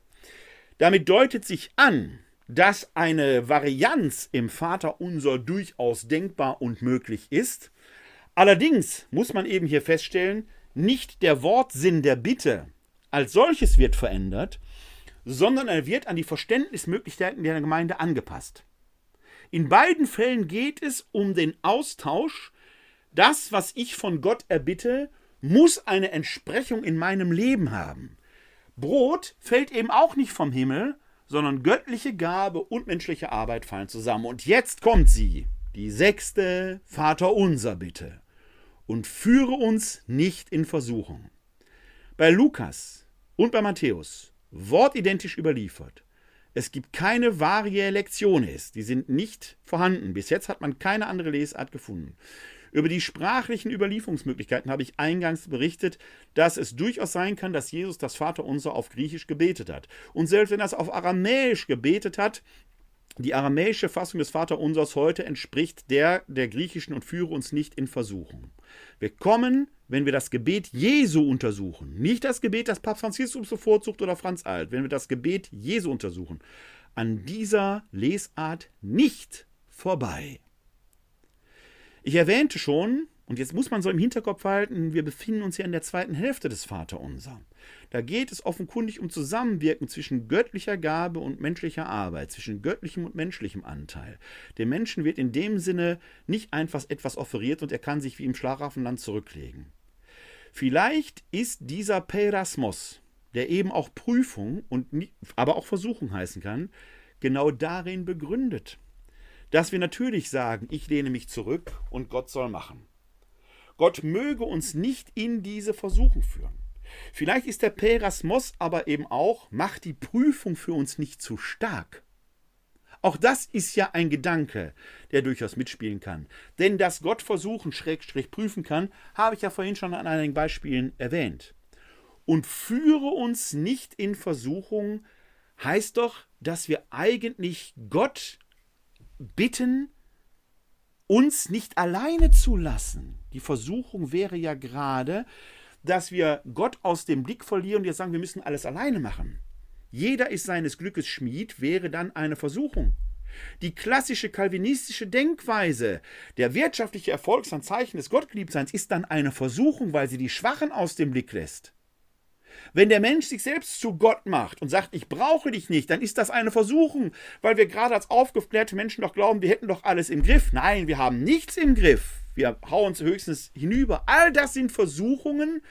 Damit deutet sich an, dass eine Varianz im Vater unser durchaus denkbar und möglich ist. Allerdings muss man eben hier feststellen, nicht der Wortsinn der Bitte als solches wird verändert, sondern er wird an die Verständnismöglichkeiten der Gemeinde angepasst. In beiden Fällen geht es um den Austausch. Das, was ich von Gott erbitte, muss eine Entsprechung in meinem Leben haben. Brot fällt eben auch nicht vom Himmel, sondern göttliche Gabe und menschliche Arbeit fallen zusammen. Und jetzt kommt sie, die sechste Vaterunser Bitte. Und führe uns nicht in Versuchung. Bei Lukas und bei Matthäus wortidentisch überliefert es gibt keine Varie Lectiones, die sind nicht vorhanden. Bis jetzt hat man keine andere Lesart gefunden. Über die sprachlichen Überlieferungsmöglichkeiten habe ich eingangs berichtet, dass es durchaus sein kann, dass Jesus das Vaterunser auf Griechisch gebetet hat. Und selbst wenn er es auf Aramäisch gebetet hat, die aramäische Fassung des Vaterunsers heute entspricht der der griechischen und führe uns nicht in Versuchung. Wir kommen, wenn wir das Gebet Jesu untersuchen, nicht das Gebet, das Papst Franziskus bevorzugt oder Franz Alt, wenn wir das Gebet Jesu untersuchen, an dieser Lesart nicht vorbei. Ich erwähnte schon, Und jetzt muss man so im Hinterkopf halten, wir befinden uns ja in der zweiten Hälfte des Vaterunser. Da geht es offenkundig um Zusammenwirken zwischen göttlicher Gabe und menschlicher Arbeit, zwischen göttlichem und menschlichem Anteil. Dem Menschen wird in dem Sinne nicht einfach etwas offeriert und er kann sich wie im Schlafwafenland zurücklegen. Vielleicht ist dieser Perasmos, der eben auch Prüfung und aber auch Versuchung heißen kann, genau darin begründet. Dass wir natürlich sagen, ich lehne mich zurück und Gott soll machen. Gott möge uns nicht in diese Versuchung führen. Vielleicht ist der Perasmos aber eben auch, macht die Prüfung für uns nicht zu stark. Auch das ist ja ein Gedanke, der durchaus mitspielen kann. Denn dass Gott versuchen, Schrägstrich prüfen kann, habe ich ja vorhin schon an einigen Beispielen erwähnt. Und führe uns nicht in Versuchung, heißt doch, dass wir eigentlich Gott bitten, uns nicht alleine zu lassen. Die Versuchung wäre ja gerade, dass wir Gott aus dem Blick verlieren und jetzt sagen, wir müssen alles alleine machen. Jeder ist seines Glückes Schmied, wäre dann eine Versuchung. Die klassische kalvinistische Denkweise, der wirtschaftliche Erfolg ist ein Zeichen des Gottgeliebtseins, ist dann eine Versuchung, weil sie die Schwachen aus dem Blick lässt. Wenn der Mensch sich selbst zu Gott macht und sagt, ich brauche dich nicht, dann ist das eine Versuchung, weil wir gerade als aufgeklärte Menschen doch glauben, wir hätten doch alles im Griff. Nein, wir haben nichts im Griff. Wir hauen uns höchstens hinüber. All das sind Versuchungen,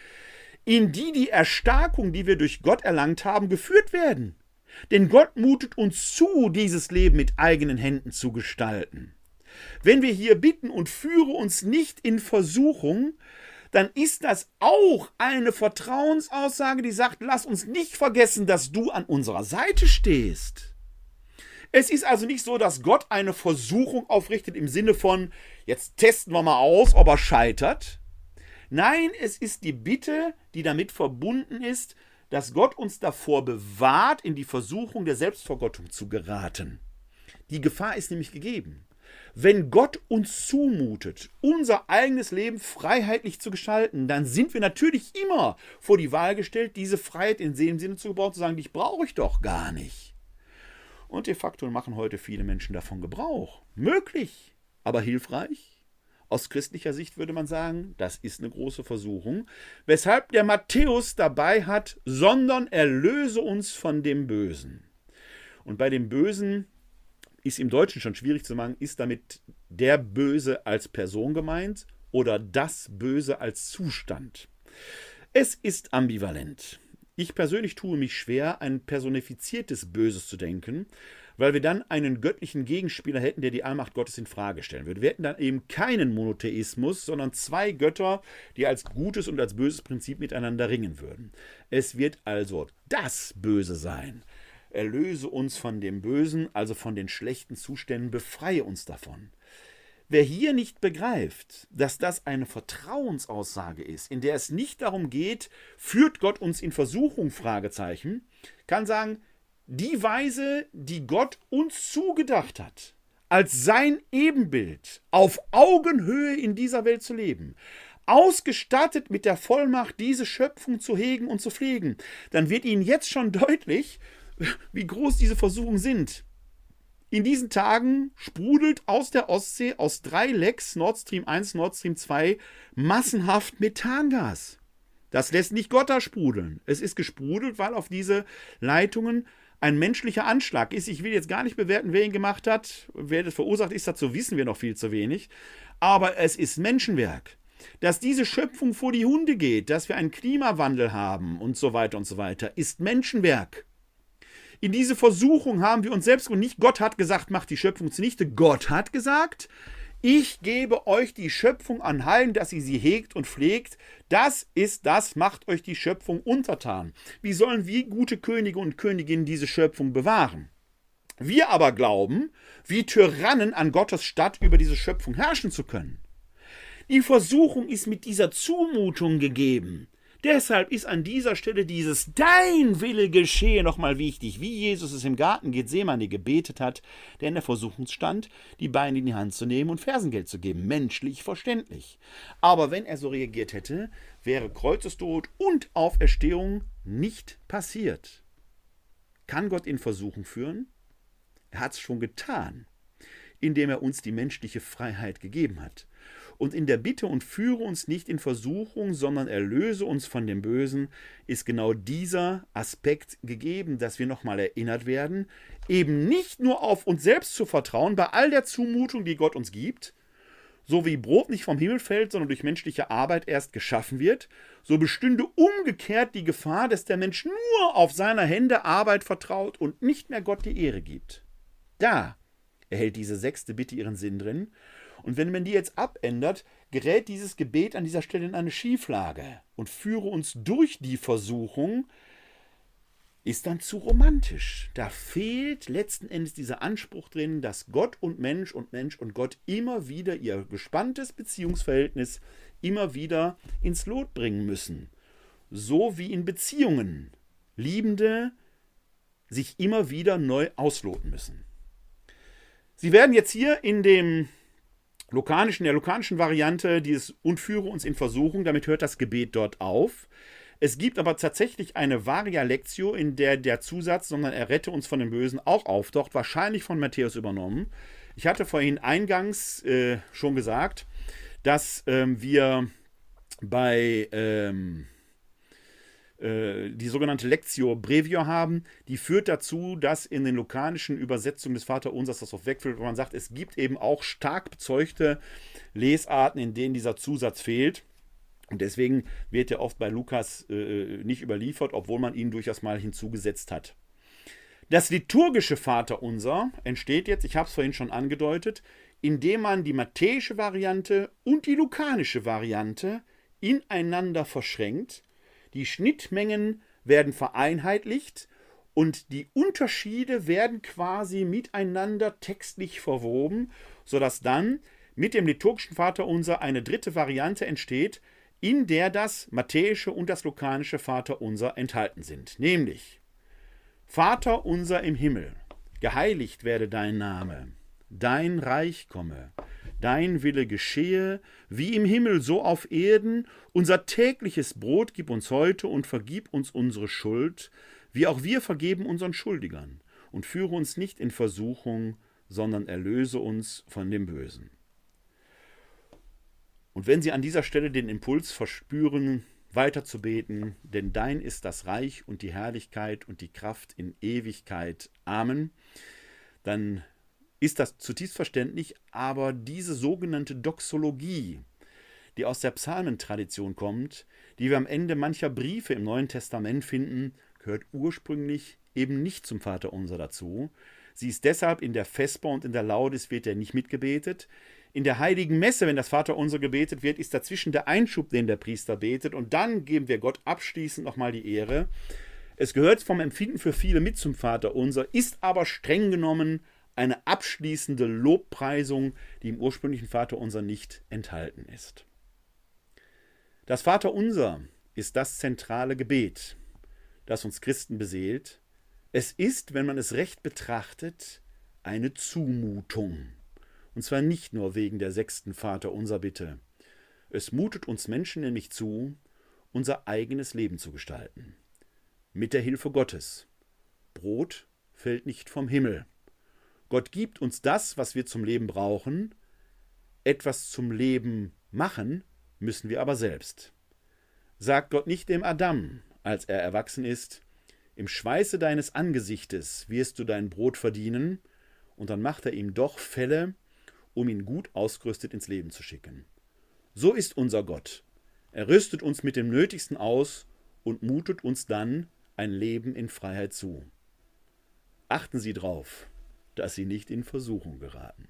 in die die Erstarkung, die wir durch Gott erlangt haben, geführt werden. Denn Gott mutet uns zu, dieses Leben mit eigenen Händen zu gestalten. Wenn wir hier bitten und führe uns nicht in Versuchung, dann ist das auch eine Vertrauensaussage, die sagt, lass uns nicht vergessen, dass du an unserer Seite stehst. Es ist also nicht so, dass Gott eine Versuchung aufrichtet im Sinne von, jetzt testen wir mal aus, ob er scheitert. Nein, es ist die Bitte, die damit verbunden ist, dass Gott uns davor bewahrt, in die Versuchung der Selbstvergottung zu geraten. Die Gefahr ist nämlich gegeben. Wenn Gott uns zumutet, unser eigenes Leben freiheitlich zu gestalten, dann sind wir natürlich immer vor die Wahl gestellt, diese Freiheit in dem Sinne zu gebrauchen, zu sagen, die brauche ich doch gar nicht. Und de facto machen heute viele Menschen davon Gebrauch. Möglich, aber hilfreich? Aus christlicher Sicht würde man sagen, das ist eine große Versuchung, weshalb der Matthäus dabei hat, sondern erlöse uns von dem Bösen. Und bei dem Bösen ist im Deutschen schon schwierig zu machen, ist damit der Böse als Person gemeint oder das Böse als Zustand. Es ist ambivalent. Ich persönlich tue mich schwer, ein personifiziertes Böses zu denken, weil wir dann einen göttlichen Gegenspieler hätten, der die Allmacht Gottes in Frage stellen würde. Wir hätten dann eben keinen Monotheismus, sondern zwei Götter, die als gutes und als böses Prinzip miteinander ringen würden. Es wird also das Böse sein, Erlöse uns von dem Bösen, also von den schlechten Zuständen, befreie uns davon. Wer hier nicht begreift, dass das eine Vertrauensaussage ist, in der es nicht darum geht, führt Gott uns in Versuchung, Fragezeichen, kann sagen, die Weise, die Gott uns zugedacht hat, als sein Ebenbild auf Augenhöhe in dieser Welt zu leben, ausgestattet mit der Vollmacht, diese Schöpfung zu hegen und zu pflegen, dann wird Ihnen jetzt schon deutlich, wie groß diese Versuchungen sind. In diesen Tagen sprudelt aus der Ostsee aus drei Lecks Nord Stream 1, Nord Stream 2 massenhaft Methangas. Das lässt nicht Gott da sprudeln. Es ist gesprudelt, weil auf diese Leitungen ein menschlicher Anschlag ist. Ich will jetzt gar nicht bewerten, wer ihn gemacht hat. Wer das verursacht ist, dazu wissen wir noch viel zu wenig. Aber es ist Menschenwerk. Dass diese Schöpfung vor die Hunde geht, dass wir einen Klimawandel haben und so weiter und so weiter, ist Menschenwerk. In diese Versuchung haben wir uns selbst und nicht Gott hat gesagt, macht die Schöpfung zunichte. Gott hat gesagt, ich gebe euch die Schöpfung an Heim, dass ihr sie hegt und pflegt. Das ist das, macht euch die Schöpfung untertan. Wie sollen wir gute Könige und Königinnen diese Schöpfung bewahren? Wir aber glauben, wie Tyrannen an Gottes Stadt über diese Schöpfung herrschen zu können. Die Versuchung ist mit dieser Zumutung gegeben. Deshalb ist an dieser Stelle dieses Dein Wille geschehe nochmal wichtig, wie Jesus es im Garten Gethsemane gebetet hat, der in der Versuchung stand, die Beine in die Hand zu nehmen und Fersengeld zu geben. Menschlich verständlich. Aber wenn er so reagiert hätte, wäre Kreuzestod und Auferstehung nicht passiert. Kann Gott in Versuchung führen? Er hat es schon getan, indem er uns die menschliche Freiheit gegeben hat. Und in der Bitte und führe uns nicht in Versuchung, sondern erlöse uns von dem Bösen, ist genau dieser Aspekt gegeben, dass wir nochmal erinnert werden, eben nicht nur auf uns selbst zu vertrauen, bei all der Zumutung, die Gott uns gibt, so wie Brot nicht vom Himmel fällt, sondern durch menschliche Arbeit erst geschaffen wird, so bestünde umgekehrt die Gefahr, dass der Mensch nur auf seiner Hände Arbeit vertraut und nicht mehr Gott die Ehre gibt. Da erhält diese sechste Bitte ihren Sinn drin. Und wenn man die jetzt abändert, gerät dieses Gebet an dieser Stelle in eine Schieflage und führe uns durch die Versuchung, ist dann zu romantisch. Da fehlt letzten Endes dieser Anspruch drin, dass Gott und Mensch und Mensch und Gott immer wieder ihr gespanntes Beziehungsverhältnis immer wieder ins Lot bringen müssen. So wie in Beziehungen Liebende sich immer wieder neu ausloten müssen. Sie werden jetzt hier in dem lokanischen, der lokanischen Variante dieses und führe uns in Versuchung, damit hört das Gebet dort auf. Es gibt aber tatsächlich eine Varia Lectio, in der der Zusatz, sondern er rette uns von dem Bösen, auch auftaucht, wahrscheinlich von Matthäus übernommen. Ich hatte vorhin eingangs äh, schon gesagt, dass ähm, wir bei ähm, äh, die sogenannte Lectio Brevio haben, die führt dazu, dass in den lokanischen Übersetzungen des Vaterunsers das auf wegfällt, wo man sagt, es gibt eben auch stark bezeugte Lesarten, in denen dieser Zusatz fehlt. Und deswegen wird er oft bei Lukas äh, nicht überliefert, obwohl man ihn durchaus mal hinzugesetzt hat. Das liturgische Vaterunser entsteht jetzt, ich habe es vorhin schon angedeutet, indem man die matthäische Variante und die lukanische Variante ineinander verschränkt. Die Schnittmengen werden vereinheitlicht und die Unterschiede werden quasi miteinander textlich verwoben, sodass dann mit dem liturgischen Vaterunser eine dritte Variante entsteht, in der das matthäische und das lukanische Vaterunser enthalten sind. Nämlich Vater unser im Himmel, geheiligt werde dein Name, dein Reich komme, dein Wille geschehe, wie im Himmel so auf Erden, unser tägliches Brot gib uns heute und vergib uns unsere Schuld, wie auch wir vergeben unseren Schuldigern, und führe uns nicht in Versuchung, sondern erlöse uns von dem Bösen. Und wenn Sie an dieser Stelle den Impuls verspüren, weiterzubeten, denn dein ist das Reich und die Herrlichkeit und die Kraft in Ewigkeit. Amen. Dann ist das zutiefst verständlich, aber diese sogenannte Doxologie, die aus der Psalmentradition kommt, die wir am Ende mancher Briefe im Neuen Testament finden, gehört ursprünglich eben nicht zum Vaterunser dazu. Sie ist deshalb in der Vesper und in der Laudes wird er nicht mitgebetet. In der heiligen Messe, wenn das Vaterunser gebetet wird, ist dazwischen der Einschub, den der Priester betet, und dann geben wir Gott abschließend nochmal die Ehre. Es gehört vom Empfinden für viele mit zum Vaterunser, ist aber streng genommen eine abschließende Lobpreisung, die im ursprünglichen Vaterunser nicht enthalten ist. Das Vaterunser ist das zentrale Gebet, das uns Christen beseelt. Es ist, wenn man es recht betrachtet, eine Zumutung. Und zwar nicht nur wegen der sechsten Vater unser Bitte. Es mutet uns Menschen nämlich zu, unser eigenes Leben zu gestalten. Mit der Hilfe Gottes. Brot fällt nicht vom Himmel. Gott gibt uns das, was wir zum Leben brauchen. Etwas zum Leben machen müssen wir aber selbst. Sagt Gott nicht dem Adam, als er erwachsen ist, im Schweiße deines Angesichtes wirst du dein Brot verdienen, und dann macht er ihm doch Fälle, um ihn gut ausgerüstet ins Leben zu schicken. So ist unser Gott. Er rüstet uns mit dem Nötigsten aus und mutet uns dann ein Leben in Freiheit zu. Achten Sie darauf, dass Sie nicht in Versuchung geraten.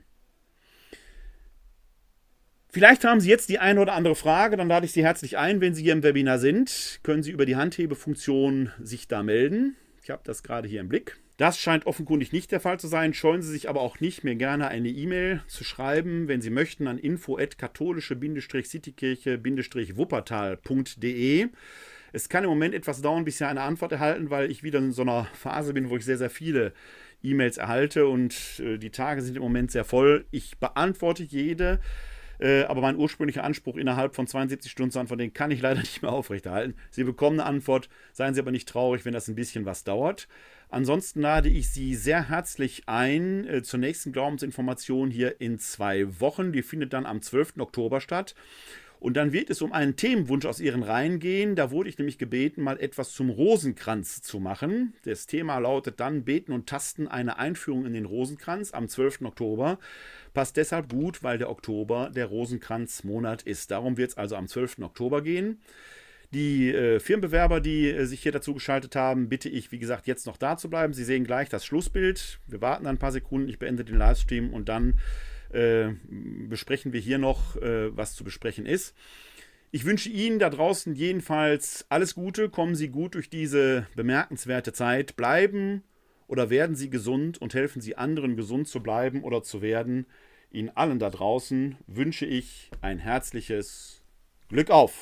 Vielleicht haben Sie jetzt die eine oder andere Frage, dann lade ich Sie herzlich ein, wenn Sie hier im Webinar sind, können Sie über die Handhebefunktion sich da melden. Ich habe das gerade hier im Blick. Das scheint offenkundig nicht der Fall zu sein. Scheuen Sie sich aber auch nicht, mir gerne eine E-Mail zu schreiben, wenn Sie möchten, an info-katholische-citykirche-wuppertal.de. Es kann im Moment etwas dauern, bis Sie eine Antwort erhalten, weil ich wieder in so einer Phase bin, wo ich sehr, sehr viele E-Mails erhalte und äh, die Tage sind im Moment sehr voll. Ich beantworte jede. Äh, aber mein ursprünglicher Anspruch innerhalb von 72 Stunden zu antworten, den kann ich leider <laughs> nicht mehr aufrechterhalten. Sie bekommen eine Antwort, seien Sie aber nicht traurig, wenn das ein bisschen was dauert. Ansonsten lade ich Sie sehr herzlich ein äh, zur nächsten Glaubensinformation hier in zwei Wochen. Die findet dann am 12. Oktober statt. Und dann wird es um einen Themenwunsch aus Ihren Reihen gehen. Da wurde ich nämlich gebeten, mal etwas zum Rosenkranz zu machen. Das Thema lautet dann Beten und Tasten, eine Einführung in den Rosenkranz am 12. Oktober. Passt deshalb gut, weil der Oktober der Rosenkranzmonat ist. Darum wird es also am 12. Oktober gehen. Die äh, Firmenbewerber, die äh, sich hier dazu geschaltet haben, bitte ich, wie gesagt, jetzt noch da zu bleiben. Sie sehen gleich das Schlussbild. Wir warten ein paar Sekunden, ich beende den Livestream und dann äh, besprechen wir hier noch, äh, was zu besprechen ist. Ich wünsche Ihnen da draußen jedenfalls alles Gute. Kommen Sie gut durch diese bemerkenswerte Zeit. Bleiben oder werden Sie gesund und helfen Sie anderen, gesund zu bleiben oder zu werden. Ihnen allen da draußen wünsche ich ein herzliches Glück auf.